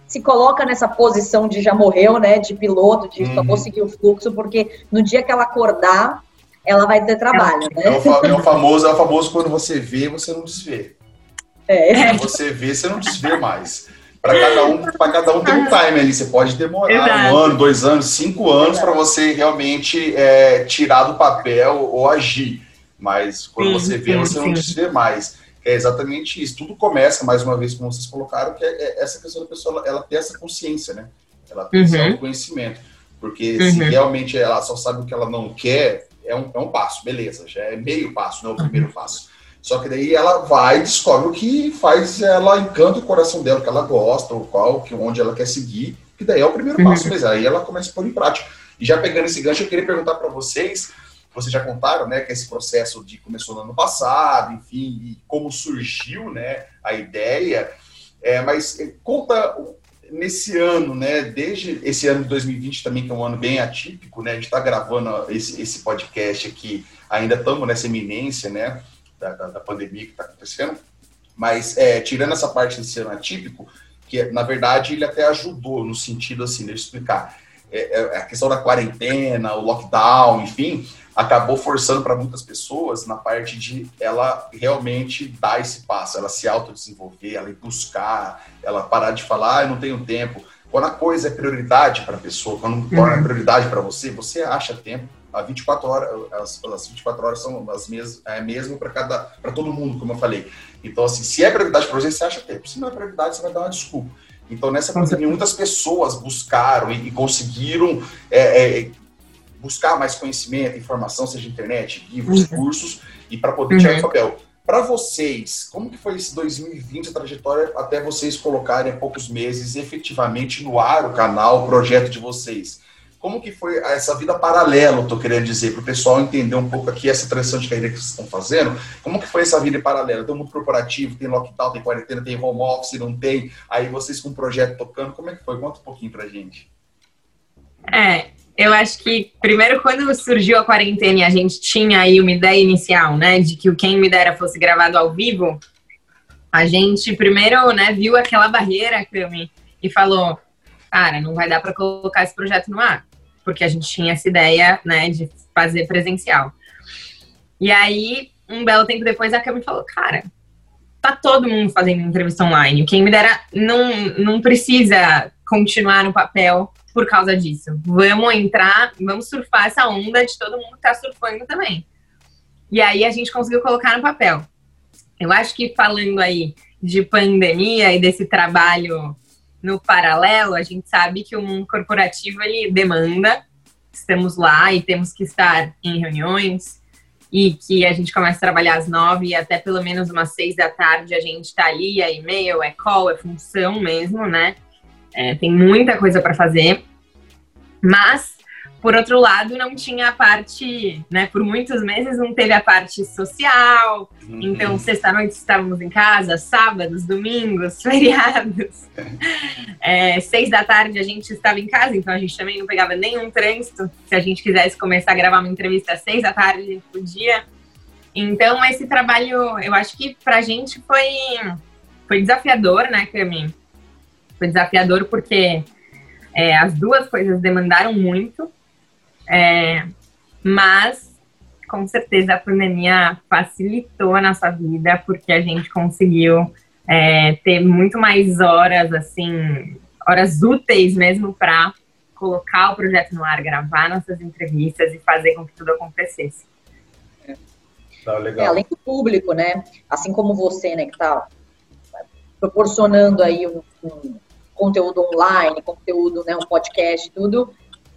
se coloca nessa posição de já morreu, né? De piloto, de uhum. só vou seguir o fluxo, porque no dia que ela acordar, ela vai ter trabalho, é, né? É o, famoso, é o famoso quando você vê, você não desvê. É. Quando você vê, você não desvê mais. Para cada um, para cada um tem um time ali. Você pode demorar Exato. um ano, dois anos, cinco anos para você realmente é, tirar do papel ou agir. Mas quando sim, você vê, sim, você sim. não se vê mais. É exatamente isso. Tudo começa, mais uma vez, como vocês colocaram, que é, é essa questão da pessoa, ela ter essa consciência, né? Ela ter uhum. esse conhecimento. Porque uhum. se realmente ela só sabe o que ela não quer, é um, é um passo, beleza. Já é meio passo, não é o primeiro passo. Só que daí ela vai e descobre o que faz ela encanta o coração dela, que ela gosta, o qual, que onde ela quer seguir, que daí é o primeiro passo, uhum. mas aí ela começa a pôr em prática. E já pegando esse gancho, eu queria perguntar para vocês vocês já contaram, né, que esse processo de começou no ano passado, enfim, e como surgiu, né, a ideia. É, mas eh, conta nesse ano, né, desde esse ano de 2020 também, que é um ano bem atípico, né, a gente está gravando esse, esse podcast aqui, ainda estamos nessa eminência, né, da, da, da pandemia que está acontecendo, mas é, tirando essa parte desse ano atípico, que na verdade ele até ajudou no sentido assim, de eu explicar, é, é a questão da quarentena, o lockdown, enfim, acabou forçando para muitas pessoas na parte de ela realmente dar esse passo, ela se autodesenvolver, ela ir buscar, ela parar de falar, ah, eu não tenho tempo. Quando a coisa é prioridade para a pessoa, quando uhum. torna prioridade para você, você acha tempo. A 24 horas, as, as 24 horas são as mesmas, é mesmo para cada, para todo mundo, como eu falei. Então, assim, se é prioridade para você, você acha tempo. Se não é prioridade, você vai dar uma desculpa. Então, nessa pandemia, muitas pessoas buscaram e, e conseguiram é, é, buscar mais conhecimento, informação, seja internet, livros, uhum. cursos, e para poder tirar uhum. o papel. Para vocês, como que foi esse 2020, a trajetória, até vocês colocarem há poucos meses efetivamente no ar o canal, o projeto de vocês? Como que foi essa vida paralela, estou querendo dizer, para o pessoal entender um pouco aqui essa transição de carreira que vocês estão fazendo? Como que foi essa vida paralela? Tem mundo corporativo, tem lockdown, tem quarentena, tem home office, não tem? Aí vocês com o projeto tocando, como é que foi? Conta um pouquinho para gente. É, eu acho que, primeiro, quando surgiu a quarentena e a gente tinha aí uma ideia inicial, né, de que o Quem Me Dera fosse gravado ao vivo, a gente primeiro, né, viu aquela barreira, Cami, e falou, cara, não vai dar para colocar esse projeto no ar, porque a gente tinha essa ideia, né, de fazer presencial. E aí, um belo tempo depois, a Cami falou, cara, tá todo mundo fazendo entrevista online, Quem Me Dera não, não precisa continuar no papel por causa disso. Vamos entrar, vamos surfar essa onda de todo mundo que tá surfando também. E aí a gente conseguiu colocar no papel. Eu acho que falando aí de pandemia e desse trabalho no paralelo, a gente sabe que o mundo corporativo ele demanda, estamos lá e temos que estar em reuniões e que a gente começa a trabalhar às nove e até pelo menos umas seis da tarde a gente está ali, é e-mail, é call, é função mesmo, né? É, tem muita coisa para fazer. Mas, por outro lado, não tinha a parte, né? Por muitos meses não teve a parte social. Uhum. Então, sexta-noite estávamos em casa, sábados, domingos, feriados. É, seis da tarde a gente estava em casa, então a gente também não pegava nenhum trânsito. Se a gente quisesse começar a gravar uma entrevista às seis da tarde, a gente podia. Então, esse trabalho, eu acho que pra gente foi, foi desafiador, né, Cami? Foi desafiador porque é, as duas coisas demandaram muito, é, mas com certeza a pandemia facilitou a nossa vida porque a gente conseguiu é, ter muito mais horas, assim, horas úteis mesmo para colocar o projeto no ar, gravar nossas entrevistas e fazer com que tudo acontecesse. Tá, é, além do público, né? Assim como você, né, que está proporcionando aí um, um, conteúdo online, conteúdo, né, um podcast, tudo,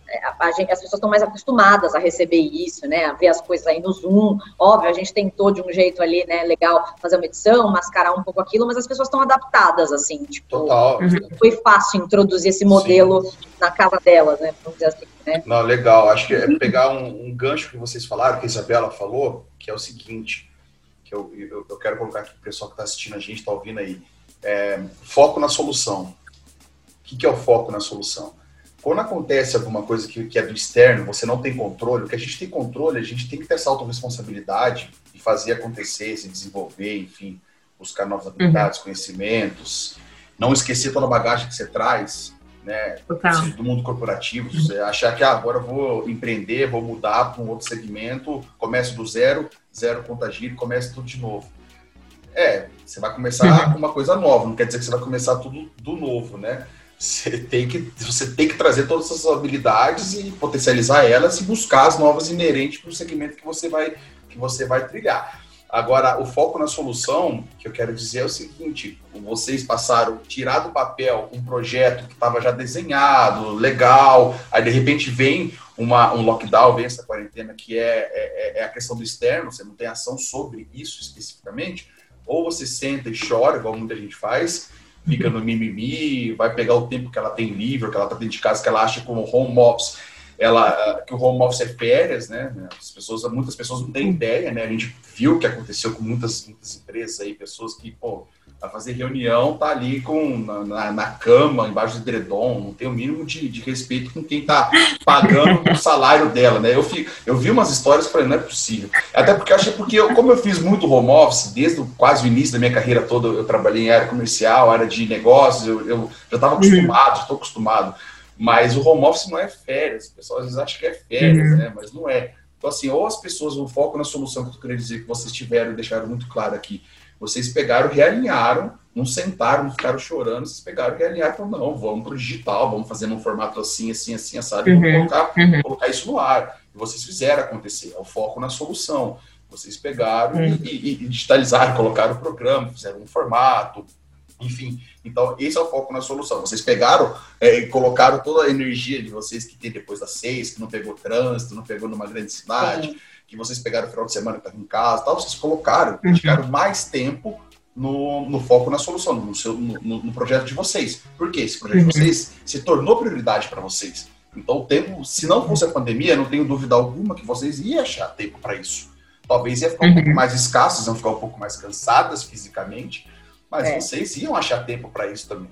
é, a, gente, as pessoas estão mais acostumadas a receber isso, né? A ver as coisas aí no Zoom. Óbvio, a gente tentou de um jeito ali, né, legal, fazer uma edição, mascarar um pouco aquilo, mas as pessoas estão adaptadas, assim, tipo, Total. foi fácil introduzir esse modelo Sim. na casa delas, né? Vamos dizer assim, né? Não, legal. Acho que é pegar um, um, gancho que vocês falaram, que a Isabela falou, que é o seguinte, que eu, eu, eu quero colocar aqui para o pessoal que está assistindo a gente, está ouvindo aí. É, foco na solução. O que, que é o foco na solução? Quando acontece alguma coisa que, que, é do externo, você não tem controle, o que a gente tem controle, a gente tem que ter essa autorresponsabilidade e fazer acontecer, se desenvolver, enfim, buscar novas habilidades, uhum. conhecimentos, não esquecer toda a bagagem que você traz, né, do mundo corporativo, uhum. você achar que ah, agora eu vou empreender, vou mudar para um outro segmento, começo do zero, zero contagia e começa tudo de novo. É, você vai começar uhum. com uma coisa nova, não quer dizer que você vai começar tudo do novo, né? Você tem que, você tem que trazer todas essas habilidades e potencializar elas e buscar as novas inerentes para o segmento que você vai que você vai trilhar. Agora, o foco na solução, que eu quero dizer é o seguinte: vocês passaram, tirar do papel um projeto que estava já desenhado, legal, aí de repente vem uma, um lockdown, vem essa quarentena que é, é, é a questão do externo, você não tem ação sobre isso especificamente, ou você senta e chora, igual muita gente faz, fica no mimimi, vai pegar o tempo que ela tem livre, que ela está dentro de casa, que ela acha como home office, ela, que o home office é férias, né? As pessoas, muitas pessoas não têm ideia, né? A gente viu o que aconteceu com muitas, muitas empresas aí, pessoas que, pô, a fazer reunião, tá ali com, na, na, cama, embaixo do edredom, não tem o mínimo de, de respeito com quem tá pagando o salário dela, né? Eu, fi, eu vi umas histórias e falei, não é possível. Até porque eu achei, porque eu, como eu fiz muito home office, desde o, quase o início da minha carreira toda, eu trabalhei em área comercial, área de negócios, eu, eu já estava acostumado, estou acostumado. Mas o home office não é férias, o pessoal às vezes acha que é férias, uhum. né? Mas não é. Então, assim, ou as pessoas, o foco na solução que eu queria dizer que vocês tiveram e deixaram muito claro aqui, vocês pegaram, realinharam, não sentaram, não ficaram chorando, vocês pegaram e realinharam e falaram, não, vamos para o digital, vamos fazer num formato assim, assim, assim, assado, uhum, vamos colocar, uhum. colocar isso no ar. E vocês fizeram acontecer, é o foco na solução. Vocês pegaram uhum. e, e, e digitalizaram, colocaram o programa, fizeram um formato, enfim, então esse é o foco na solução. Vocês pegaram é, e colocaram toda a energia de vocês que tem depois das seis, que não pegou trânsito, não pegou numa grande cidade, Sim que vocês pegaram o final de semana que estava em casa, tal, vocês colocaram, uhum. dedicaram mais tempo no, no, foco na solução, no, seu, no, no, projeto de vocês. Por quê? Esse projeto uhum. de vocês se tornou prioridade para vocês. Então, o tempo, se não fosse a pandemia, não tenho dúvida alguma que vocês iam achar tempo para isso. Talvez ia ficar um uhum. pouco mais escassos, iam ficar um pouco mais cansadas fisicamente, mas é. vocês iam achar tempo para isso também.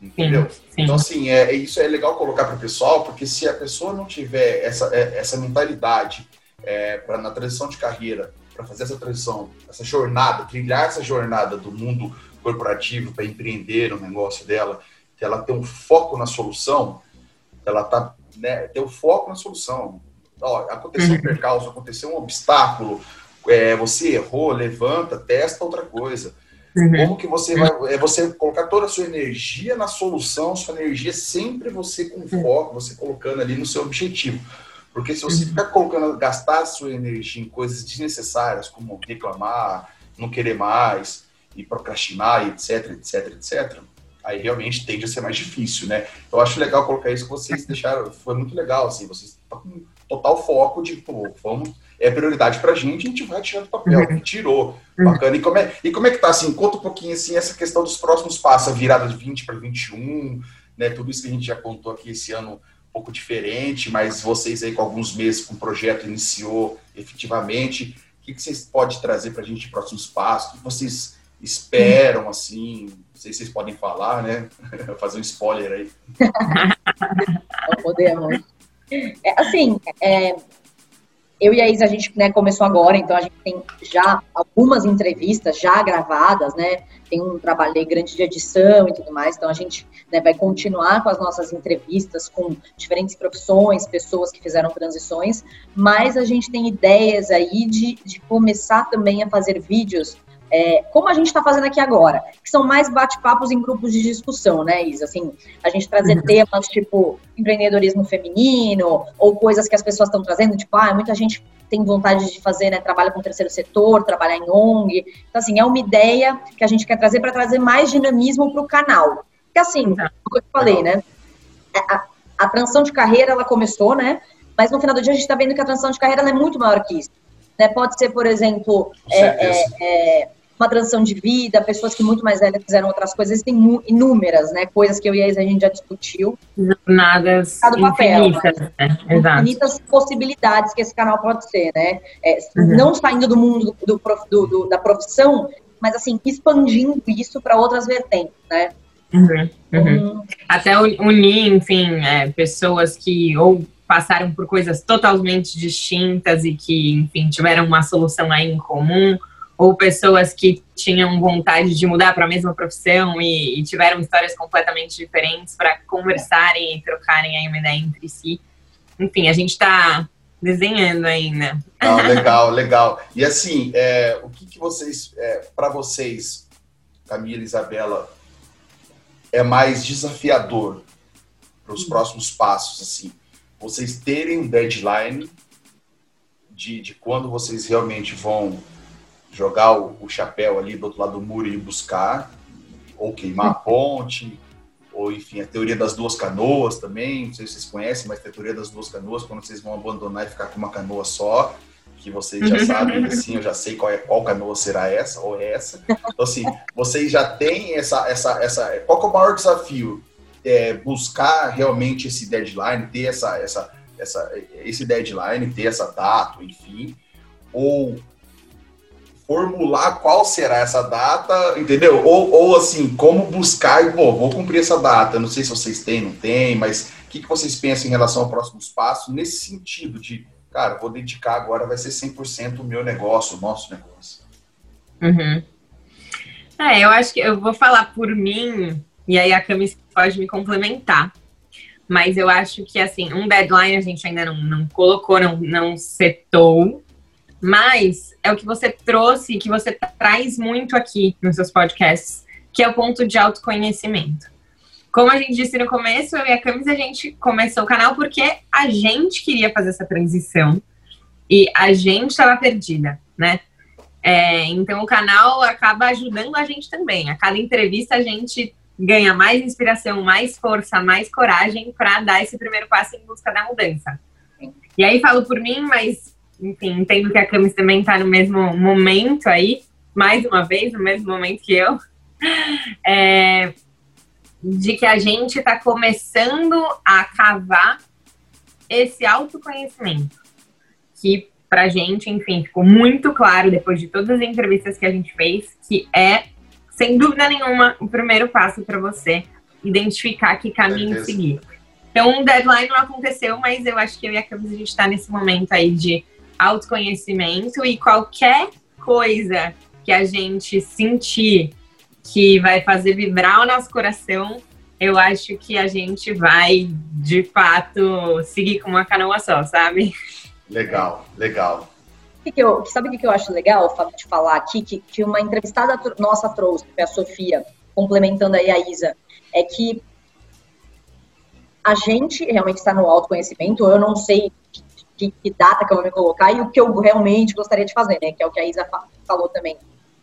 Entendeu? Sim, sim. Então, assim, é, isso é legal colocar para o pessoal, porque se a pessoa não tiver essa, é, essa mentalidade é, para na transição de carreira, para fazer essa transição, essa jornada, trilhar essa jornada do mundo corporativo para empreender o negócio dela, que ela tem um foco na solução, ela tá, né, tem um foco na solução. Ó, aconteceu um uhum. percalço, aconteceu um obstáculo, é, você errou, levanta, testa outra coisa. Uhum. Como que você vai. É você colocar toda a sua energia na solução, sua energia sempre você com uhum. foco, você colocando ali no seu objetivo. Porque se você ficar colocando, gastar sua energia em coisas desnecessárias, como reclamar, não querer mais, e procrastinar, etc, etc, etc, aí realmente tende a ser mais difícil, né? Então, eu acho legal colocar isso que vocês deixaram, foi muito legal, assim, vocês estão com total foco de, pô, vamos, é prioridade pra gente, a gente vai tirando o papel, uhum. tirou, bacana. E como, é, e como é que tá, assim, conta um pouquinho, assim, essa questão dos próximos passos, a virada de 20 para 21, né, tudo isso que a gente já contou aqui esse ano pouco diferente, mas vocês aí com alguns meses com o projeto iniciou efetivamente. O que, que vocês podem trazer para a gente de próximos passos? O que vocês esperam, assim? Não sei se vocês podem falar, né? Fazer um spoiler aí. Não podemos. É, assim, é, eu e a Isa, a gente né, começou agora, então a gente tem já algumas entrevistas já gravadas, né? Tem um trabalho grande de edição e tudo mais, então a gente né, vai continuar com as nossas entrevistas com diferentes profissões, pessoas que fizeram transições, mas a gente tem ideias aí de, de começar também a fazer vídeos é, como a gente está fazendo aqui agora, que são mais bate-papos em grupos de discussão, né, Isa? Assim, a gente trazer uhum. temas tipo empreendedorismo feminino, ou coisas que as pessoas estão trazendo, tipo, ah, muita gente tem vontade de fazer, né, trabalha com o terceiro setor, trabalhar em ONG. Então, assim, é uma ideia que a gente quer trazer para trazer mais dinamismo para o canal. Porque, assim, tá. como eu falei, né, a, a transição de carreira, ela começou, né, mas no final do dia a gente está vendo que a transição de carreira é muito maior que isso. Né? Pode ser, por exemplo, é, é, é, uma transição de vida, pessoas que muito mais velhas fizeram outras coisas, tem inúmeras, né? Coisas que eu e a Isa a gente já discutiu. Jornadas infinitas, né? Exato. infinitas possibilidades que esse canal pode ser, né? É, uhum. Não saindo do mundo do, do, do, da profissão, mas assim, expandindo isso para outras vertentes, né? Uhum, uhum. Até unir, enfim, é, pessoas que ou passaram por coisas totalmente distintas e que, enfim, tiveram uma solução aí em comum, ou pessoas que tinham vontade de mudar para a mesma profissão e, e, tiveram histórias completamente diferentes para conversarem e trocarem aí uma ideia entre si. Enfim, a gente está desenhando ainda. Não, legal, legal. E assim, é, o que, que vocês, é, para vocês, Camila e Isabela, é mais desafiador para os próximos passos, assim? Vocês terem um deadline de, de quando vocês realmente vão jogar o, o, chapéu ali do outro lado do muro e buscar, ou queimar a ponte, ou enfim, a teoria das duas canoas também, não sei se vocês conhecem, mas a teoria das duas canoas, quando vocês vão abandonar e ficar com uma canoa só, que vocês já sabem, assim, eu já sei qual, é, qual canoa será essa ou essa. Então, assim, vocês já têm essa, essa, essa. Qual é o maior desafio? É buscar realmente esse deadline, ter essa, essa, essa, esse deadline, ter essa data, enfim, ou formular qual será essa data, entendeu? Ou, ou assim, como buscar e, pô, vou cumprir essa data. Não sei se vocês têm, não têm, mas o que, que vocês pensam em relação ao próximo passo nesse sentido de, cara, vou dedicar agora, vai ser 100% o meu negócio, o nosso negócio. Uhum. É, eu acho que eu vou falar por mim, e aí a Camis pode me complementar. Mas eu acho que, assim, um deadline a gente ainda não, não colocou, não, não setou, mas é o que você trouxe, que você traz muito aqui nos seus podcasts, que é o ponto de autoconhecimento. Como a gente disse no começo, eu e a Camis, a gente começou o canal porque a gente queria fazer essa transição e a gente estava perdida, né? É, então o canal acaba ajudando a gente também. A cada entrevista a gente ganha mais inspiração, mais força, mais coragem para dar esse primeiro passo em busca da mudança. E aí falo por mim, mas enfim, entendo que a Camis também está no mesmo momento aí, mais uma vez, no mesmo momento que eu, é, de que a gente está começando a cavar esse autoconhecimento, que pra gente, enfim, ficou muito claro depois de todas as entrevistas que a gente fez, que é, sem dúvida nenhuma, o primeiro passo para você identificar que caminho seguir. Então, um deadline não aconteceu, mas eu acho que eu e a Camis, a gente está nesse momento aí de autoconhecimento e qualquer coisa que a gente sentir que vai fazer vibrar o nosso coração, eu acho que a gente vai, de fato, seguir com uma canoa só, sabe? Legal, legal. Que que eu, sabe o que eu acho legal, Fábio, de falar aqui? Que, que uma entrevistada nossa trouxe, que é a Sofia, complementando aí a Isa, é que a gente realmente está no autoconhecimento, eu não sei que, data que eu vou me colocar e o que eu realmente gostaria de fazer, né? Que é o que a Isa falou também.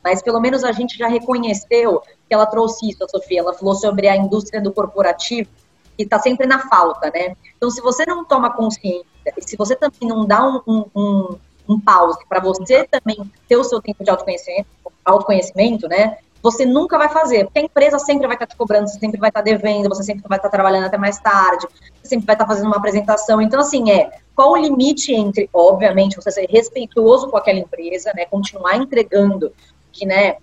Mas pelo menos a gente já reconheceu que ela trouxe isso, a Sofia. Ela falou sobre a indústria do corporativo, que está sempre na falta, né? Então, se você não toma consciência, se você também não dá um, um, um, um pause para você também ter o seu tempo de autoconhecimento, autoconhecimento, né? Você nunca vai fazer, porque a empresa sempre vai estar te cobrando, você sempre vai estar devendo, você sempre vai estar trabalhando até mais tarde, você sempre vai estar fazendo uma apresentação. Então, assim, é qual o limite entre, obviamente, você ser respeituoso com aquela empresa, né, continuar entregando que, né,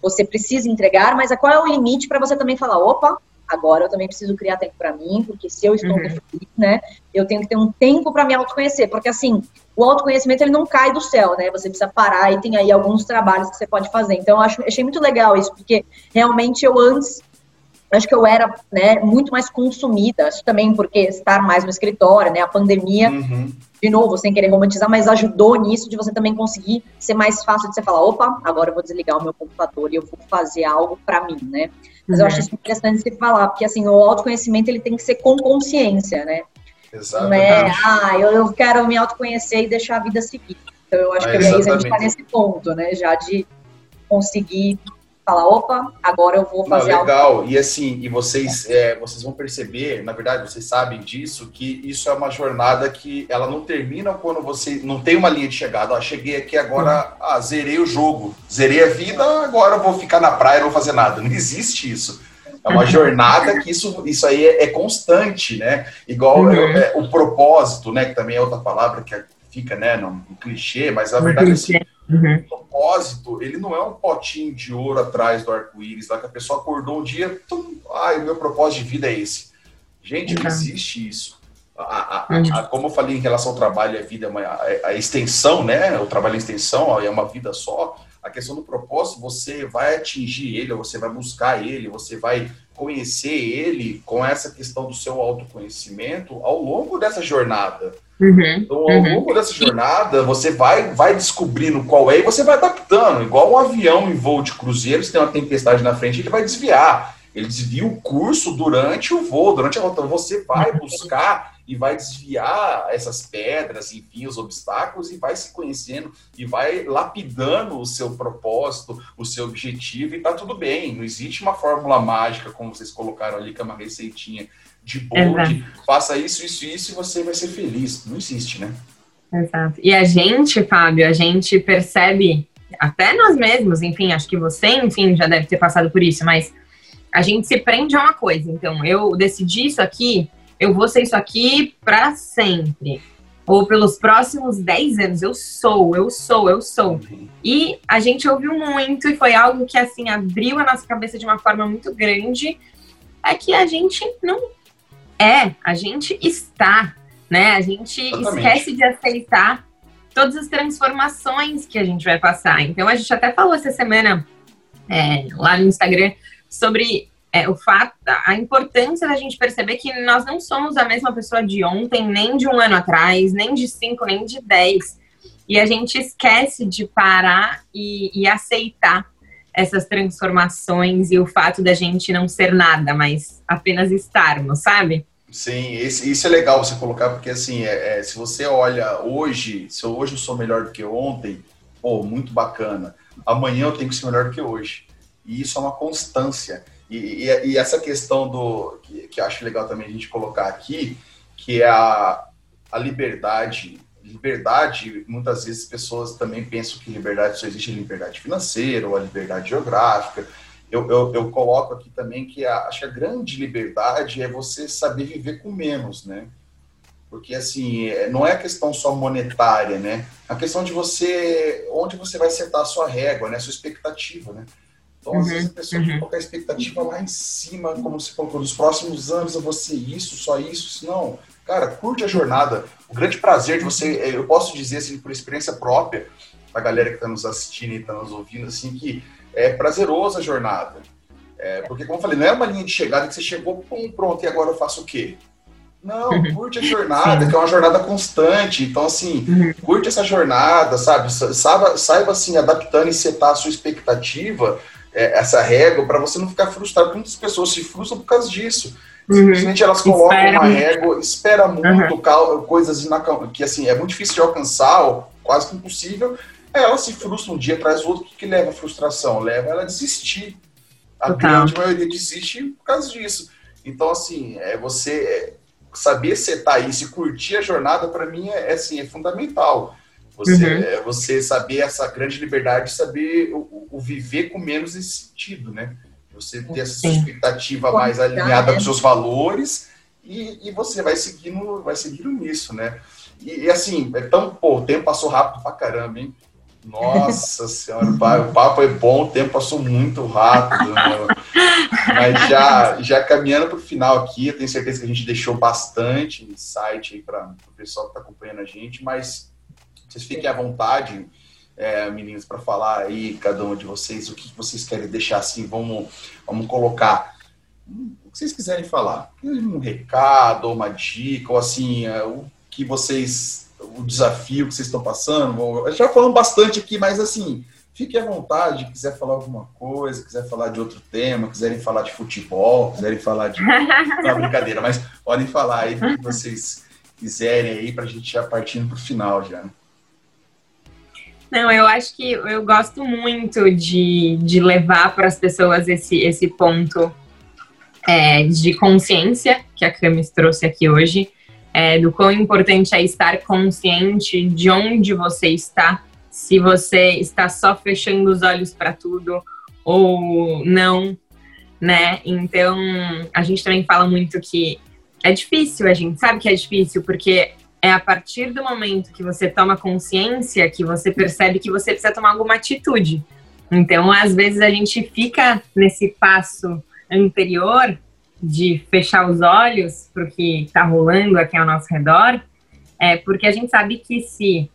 você precisa entregar, mas qual é o limite para você também falar, opa, agora eu também preciso criar tempo para mim, porque se eu estou uhum. feliz, né, eu tenho que ter um tempo para me autoconhecer, porque assim, o autoconhecimento ele não cai do céu, né? Você precisa parar e tem aí alguns trabalhos que você pode fazer. Então, eu acho, achei muito legal isso, porque realmente eu antes acho que eu era né, muito mais consumida, acho também porque estar mais no escritório, né? A pandemia, uhum. de novo, sem querer romantizar, mas ajudou nisso de você também conseguir ser mais fácil de você falar, opa, agora eu vou desligar o meu computador e eu vou fazer algo para mim, né? Mas uhum. eu acho isso interessante você falar, porque assim, o autoconhecimento ele tem que ser com consciência, né? Exatamente. Não é, ah, eu, eu quero me autoconhecer e deixar a vida seguir. Então, eu acho é, que a gente está nesse ponto, né? Já de conseguir falar, opa, agora eu vou fazer Não, legal. algo. E assim, e vocês, é, vocês vão perceber, na verdade, vocês sabem disso, que isso é uma jornada que ela não termina quando você não tem uma linha de chegada. Ó, cheguei aqui agora, ah, zerei o jogo, zerei a vida, agora eu vou ficar na praia, não vou fazer nada. Não existe isso. É uma jornada que isso, isso aí é, é constante, né? Igual uhum. é, o propósito, né? Que também é outra palavra que fica, né? No, no clichê, mas a verdade é assim, Uhum. O propósito, ele não é um potinho de ouro atrás do arco-íris, lá que a pessoa acordou um dia, tum, ai, o meu propósito de vida é esse. Gente, uhum. não existe isso. A, a, uhum. a, como eu falei em relação ao trabalho e a vida, é a, extensão, né? O trabalho em extensão é uma vida só. A questão do propósito, você vai atingir ele, você vai buscar ele, você vai conhecer ele com essa questão do seu autoconhecimento ao longo dessa jornada. Uhum, então, ao uhum. longo dessa jornada, você vai, vai descobrindo qual é e você vai adaptando. Igual um avião em voo de cruzeiro, se tem uma tempestade na frente, ele vai desviar. Ele desvia o curso durante o voo, durante a rota. Você vai uhum. buscar e vai desviar essas pedras, enfim, os obstáculos, e vai se conhecendo e vai lapidando o seu propósito, o seu objetivo, e tá tudo bem. Não existe uma fórmula mágica, como vocês colocaram ali, que é uma receitinha de bolo, de faça isso, isso, isso, e você vai ser feliz. Não existe, né? Exato. E a gente, Fábio, a gente percebe, até nós mesmos, enfim, acho que você, enfim, já deve ter passado por isso, mas a gente se prende a uma coisa. Então, eu decidi isso aqui, eu vou ser isso aqui para sempre. Ou pelos próximos 10 anos, eu sou, eu sou, eu sou. E a gente ouviu muito e foi algo que, assim, abriu a nossa cabeça de uma forma muito grande. É que a gente não é, a gente está, né? A gente Exatamente. esquece de aceitar todas as transformações que a gente vai passar. Então, a gente até falou essa semana é, lá no Instagram sobre é, o fato, a importância da gente perceber que nós não somos a mesma pessoa de ontem, nem de um ano atrás, nem de cinco, nem de dez. E a gente esquece de parar e, e aceitar essas transformações e o fato da gente não ser nada, mas apenas estarmos, sabe? Sim, esse, isso é legal você colocar, porque assim, é, é, se você olha hoje, se hoje eu sou melhor do que ontem, pô, muito bacana. Amanhã eu tenho que ser melhor do que hoje. E isso é uma constância. E, e, e essa questão do que, que acho legal também a gente colocar aqui, que é a, a liberdade. Liberdade, muitas vezes as pessoas também pensam que liberdade só existe liberdade financeira ou a liberdade geográfica eu, eu, eu, coloco aqui também que a, acho que a grande liberdade é você saber viver com menos, né? Porque, assim, é, não é questão só monetária, né? A questão de você, onde você vai setar a sua régua, né? A sua expectativa, né? Então, às uhum, vezes a pessoa uhum. coloca a expectativa lá em cima, como se colocou, nos próximos anos eu vou ser isso, só isso, não. Cara, curte a jornada. O grande prazer de você, é, eu posso dizer, assim, por experiência própria, a galera que está nos assistindo e está nos ouvindo, assim, que é prazerosa a jornada. É, porque, como eu falei, não é uma linha de chegada que você chegou, pum, pronto, e agora eu faço o quê? Não, uhum. curte a jornada, que é uma jornada constante. Então, assim, uhum. curte essa jornada, sabe? Saiba, saiba assim, adaptando e setar a sua expectativa, é, essa régua, para você não ficar frustrado. Muitas pessoas se frustram por causa disso. Uhum. Simplesmente elas colocam espera uma régua, espera muito, uhum. coisas que assim, é muito difícil de alcançar, quase que impossível, ela se frustra um dia atrás do outro. O que, leva à frustração? Leva ela a desistir. A Total. grande maioria desiste por causa disso. Então, assim, é você é, saber setar isso e curtir a jornada, para mim, é, é, assim, é fundamental. Você, uhum. é, você saber essa grande liberdade, saber o, o, viver com menos esse sentido, né? Você ter essa expectativa mais alinhada com seus valores e, e, você vai seguindo, vai seguindo nisso, né? E, e assim, é tão, pô, o tempo passou rápido pra caramba, hein? Nossa senhora, o papo é bom, o tempo passou muito rápido. Né? Mas já, já caminhando para o final aqui, eu tenho certeza que a gente deixou bastante insight aí para o pessoal que está acompanhando a gente, mas vocês fiquem à vontade, é, meninos, para falar aí, cada um de vocês, o que vocês querem deixar assim, vamos, vamos colocar o que vocês quiserem falar. Um recado, uma dica, ou assim, é, o que vocês o desafio que vocês estão passando. Já falamos bastante aqui, mas assim, fique à vontade, quiser falar alguma coisa, quiser falar de outro tema, quiserem falar de futebol, quiserem falar de. Não, brincadeira, mas podem falar aí o que vocês quiserem aí para a gente já partindo para o final já. Não, eu acho que eu gosto muito de, de levar para as pessoas esse, esse ponto é, de consciência que a Camis trouxe aqui hoje, é, do quão importante é estar consciente de onde você está, se você está só fechando os olhos para tudo ou não, né? Então, a gente também fala muito que é difícil, a gente sabe que é difícil, porque é a partir do momento que você toma consciência que você percebe que você precisa tomar alguma atitude. Então, às vezes, a gente fica nesse passo anterior de fechar os olhos para o que está rolando aqui ao nosso redor, é porque a gente sabe que se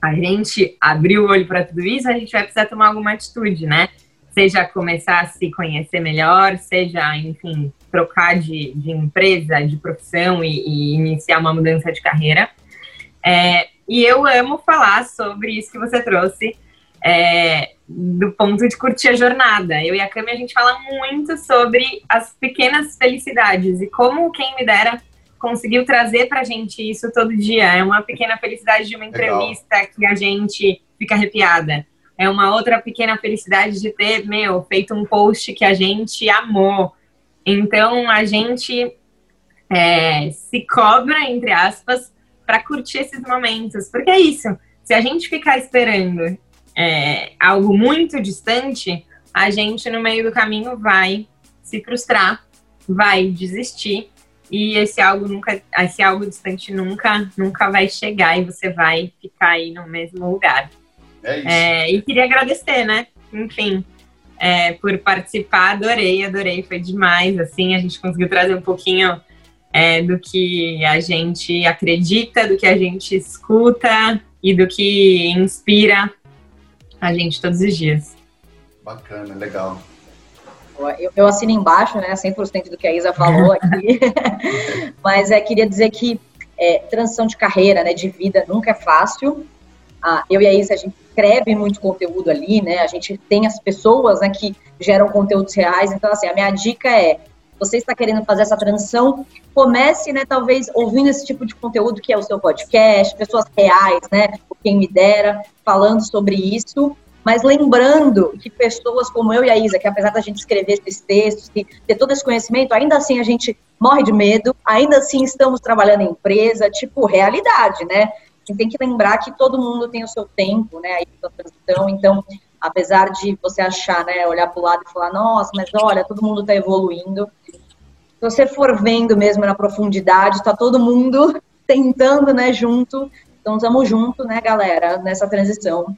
a gente abrir o olho para tudo isso, a gente vai precisar tomar alguma atitude, né? Seja começar a se conhecer melhor, seja, enfim, trocar de, de empresa, de profissão e, e iniciar uma mudança de carreira. É, e eu amo falar sobre isso que você trouxe, é, do ponto de curtir a jornada. Eu e a Cami, a gente fala muito sobre as pequenas felicidades e como quem me dera conseguiu trazer pra gente isso todo dia. É uma pequena felicidade de uma entrevista Legal. que a gente fica arrepiada. É uma outra pequena felicidade de ter, meu, feito um post que a gente amou. Então a gente é, se cobra, entre aspas, para curtir esses momentos. Porque é isso. Se a gente ficar esperando é, algo muito distante, a gente no meio do caminho vai se frustrar, vai desistir e esse algo nunca, esse algo distante nunca, nunca vai chegar e você vai ficar aí no mesmo lugar. É isso. É, e queria agradecer, né? Enfim, é, por participar, adorei, adorei, foi demais. Assim, a gente conseguiu trazer um pouquinho é, do que a gente acredita, do que a gente escuta e do que inspira a gente todos os dias. Bacana, legal. Eu, eu assino embaixo, né, 100% do que a Isa falou aqui, mas é, queria dizer que é, transição de carreira, né, de vida, nunca é fácil, ah, eu e a Isa, a gente escreve muito conteúdo ali, né? A gente tem as pessoas né, que geram conteúdos reais. Então, assim, a minha dica é: você está querendo fazer essa transição, comece, né, talvez, ouvindo esse tipo de conteúdo que é o seu podcast, pessoas reais, né? Quem me dera, falando sobre isso. Mas lembrando que pessoas como eu e a Isa, que apesar da gente escrever esses textos, ter todo esse conhecimento, ainda assim a gente morre de medo, ainda assim estamos trabalhando em empresa, tipo, realidade, né? Gente tem que lembrar que todo mundo tem o seu tempo, né, aí da transição, então, apesar de você achar, né, olhar para o lado e falar, nossa, mas olha, todo mundo está evoluindo, se você for vendo mesmo na profundidade, está todo mundo tentando, né, junto, então estamos juntos, né, galera, nessa transição.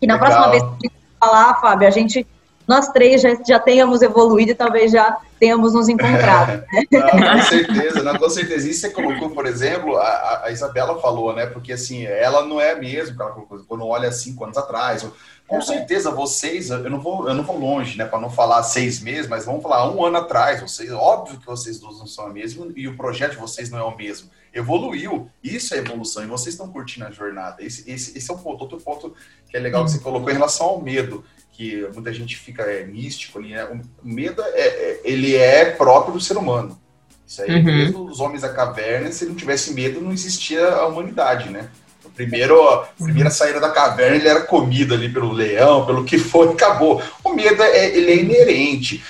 E na Legal. próxima vez que falar, Fábio, a gente nós três já, já tenhamos evoluído e talvez já tenhamos nos encontrado. Né? Não, com certeza, não, com certeza. Isso você colocou, por exemplo, a, a, Isabela falou, né? Porque assim, ela não é mesmo, quando olha cinco anos atrás. Com certeza, vocês, eu não vou, eu não vou longe, né? Para não falar seis meses, mas vamos falar um ano atrás. Vocês, óbvio que vocês dois não são a mesma e o projeto de vocês não é o mesmo. Evoluiu, isso é evolução e vocês estão curtindo a jornada. Esse, esse, esse é um ponto, outro ponto que é legal que você colocou em relação ao medo que muita gente fica é, místico ali, né? O medo é, é, ele é próprio do ser humano. Isso aí, uhum. mesmo os homens da caverna, se não tivesse medo, não existia a humanidade, né? O primeiro, a primeira saída da caverna, ele era comido ali pelo leão, pelo que foi, acabou. O medo é, ele é inerente.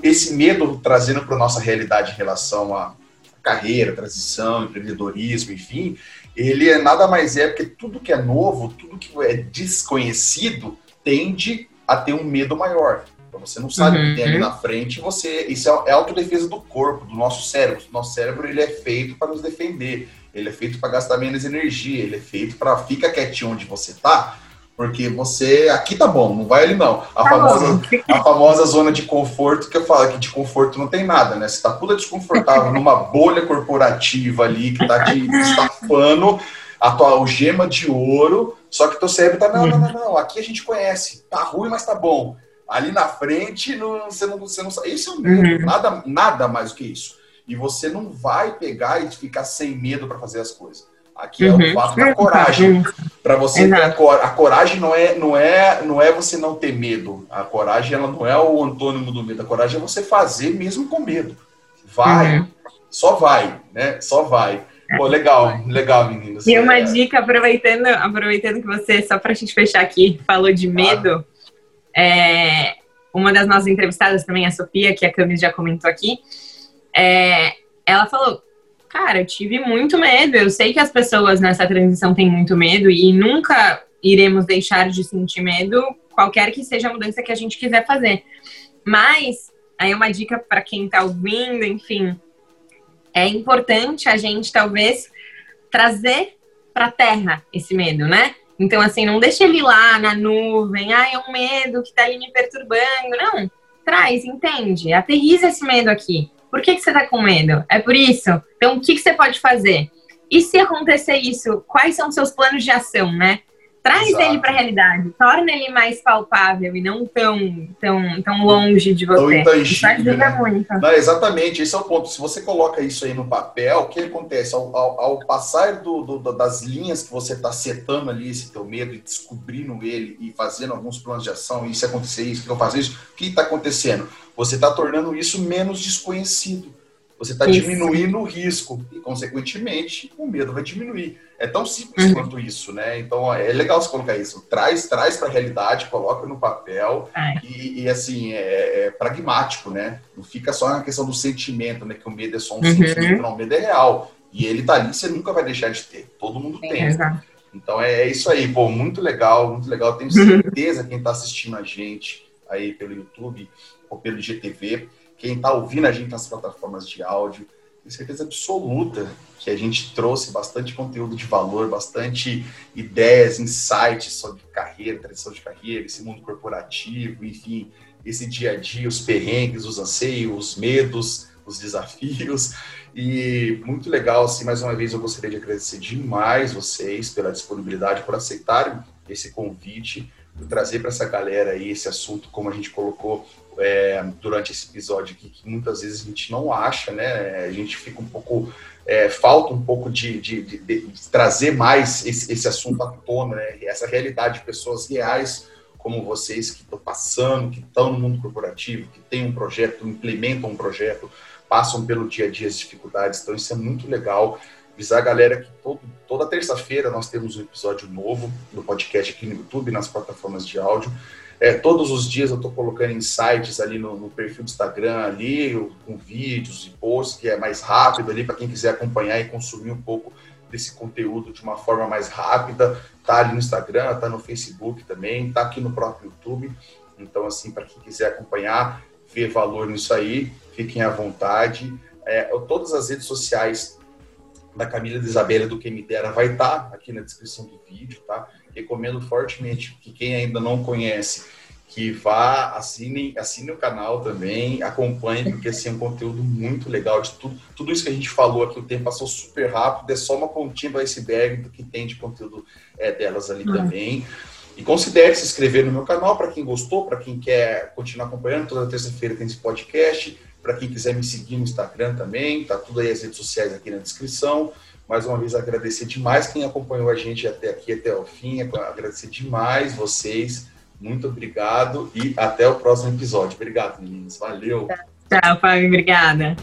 Esse medo trazendo para nossa realidade em relação a carreira, transição, empreendedorismo, enfim, ele é nada mais é porque tudo que é novo, tudo que é desconhecido, tende a ter um medo maior. Então, você não sabe uhum. o que tem ali uhum. na frente, você isso é, é autodefesa do corpo, do nosso cérebro. O nosso cérebro ele é feito para nos defender, ele é feito para gastar menos energia, ele é feito para fica quietinho onde você tá, porque você aqui tá bom, não vai ali não. A, tá famosa, a famosa zona de conforto que eu falo que de conforto não tem nada, né? Você tá toda desconfortável numa bolha corporativa ali que tá te estafando a tua algema de ouro, só que teu cérebro tá, não, não, não, não, aqui a gente conhece, tá ruim, mas tá bom. Ali na frente, não, você, não, você não sabe. Isso é um uhum. nada, nada mais do que isso. E você não vai pegar e ficar sem medo para fazer as coisas. Aqui é o uhum. fato da coragem. Para você ter a, cor, a coragem não é, não é, não é você não ter medo. A coragem ela não é o antônimo do medo. A coragem é você fazer mesmo com medo. Vai, uhum. só vai, né? Só vai. Pô, legal, legal, meninas. E uma é... dica, aproveitando, aproveitando que você, só pra gente fechar aqui, falou de medo. É, uma das nossas entrevistadas também, a Sofia, que a Camis já comentou aqui, é, ela falou, cara, eu tive muito medo. Eu sei que as pessoas nessa transição têm muito medo e nunca iremos deixar de sentir medo, qualquer que seja a mudança que a gente quiser fazer. Mas, aí uma dica para quem está ouvindo, enfim, é importante a gente talvez trazer para terra esse medo, né? Então, assim, não deixa ele lá na nuvem, ah, é um medo que tá ali me perturbando. Não, traz, entende? Aterriza esse medo aqui. Por que, que você tá com medo? É por isso? Então, o que, que você pode fazer? E se acontecer isso, quais são os seus planos de ação, né? Traz Exato. ele para a realidade, torna ele mais palpável e não tão, tão, tão longe de você. Tão intangível, né? muito. Não, exatamente, esse é o ponto. Se você coloca isso aí no papel, o que acontece? Ao, ao, ao passar do, do, das linhas que você está setando ali esse teu medo e descobrindo ele e fazendo alguns planos de ação, e se acontecer isso, que eu faço isso, o que está acontecendo? Você está tornando isso menos desconhecido. Você está diminuindo o risco e, consequentemente, o medo vai diminuir. É tão simples uhum. quanto isso, né? Então é legal você colocar isso. Traz, traz para a realidade, coloca no papel e, e, assim é, é, pragmático, né? Não fica só na questão do sentimento, né? Que o medo é só um uhum. sentimento, não. O medo é real e ele tá ali, você nunca vai deixar de ter. Todo mundo tem. Exato. Então é, é, isso aí, pô, muito legal, muito legal. Tenho certeza quem está assistindo a gente aí pelo YouTube ou pelo GTV, quem está ouvindo a gente nas plataformas de áudio tenho certeza absoluta que a gente trouxe bastante conteúdo de valor, bastante ideias, insights sobre carreira, tradição de carreira, esse mundo corporativo, enfim, esse dia a dia, os perrengues, os anseios, os medos, os desafios. E muito legal, assim, mais uma vez eu gostaria de agradecer demais vocês pela disponibilidade, por aceitarem esse convite, por trazer para essa galera aí esse assunto, como a gente colocou é, durante esse episódio aqui, que muitas vezes a gente não acha, né? A gente fica um pouco. É, falta um pouco de, de, de, de trazer mais esse, esse, assunto à tona, né? Essa realidade de pessoas reais como vocês que estão passando, que estão no mundo corporativo, que têm um projeto, implementam um projeto, passam pelo dia a dia as dificuldades. Então, isso é muito legal. Avisar a galera que todo, toda terça-feira nós temos um episódio novo do podcast aqui no YouTube, nas plataformas de áudio. É, todos os dias eu estou colocando insights ali no, no, perfil do Instagram, ali, com vídeos e posts, que é mais rápido ali, para quem quiser acompanhar e consumir um pouco desse conteúdo de uma forma mais rápida. Tá ali no Instagram, tá no Facebook também, tá aqui no próprio YouTube. Então, assim, para quem quiser acompanhar, ver valor nisso aí, fiquem à vontade. É, todas as redes sociais da Camila de Isabela do Que Me Dera vai estar tá aqui na descrição do vídeo, tá? Recomendo fortemente que quem ainda não conhece, que vá, assine, assine o canal também, acompanhe, porque assim, é um conteúdo muito legal de tudo, tudo isso que a gente falou aqui, o tempo passou super rápido, é só uma pontinha do iceberg do que tem de conteúdo é, delas ali uhum. também. E considere se inscrever no meu canal para quem gostou, para quem quer continuar acompanhando. Toda terça-feira tem esse podcast. Para quem quiser me seguir no Instagram também, tá tudo aí as redes sociais aqui na descrição. Mais uma vez, agradecer demais quem acompanhou a gente até aqui, até o fim. Agradecer demais vocês. Muito obrigado e até o próximo episódio. Obrigado, meninas. Valeu. Tchau, Fábio. Obrigada.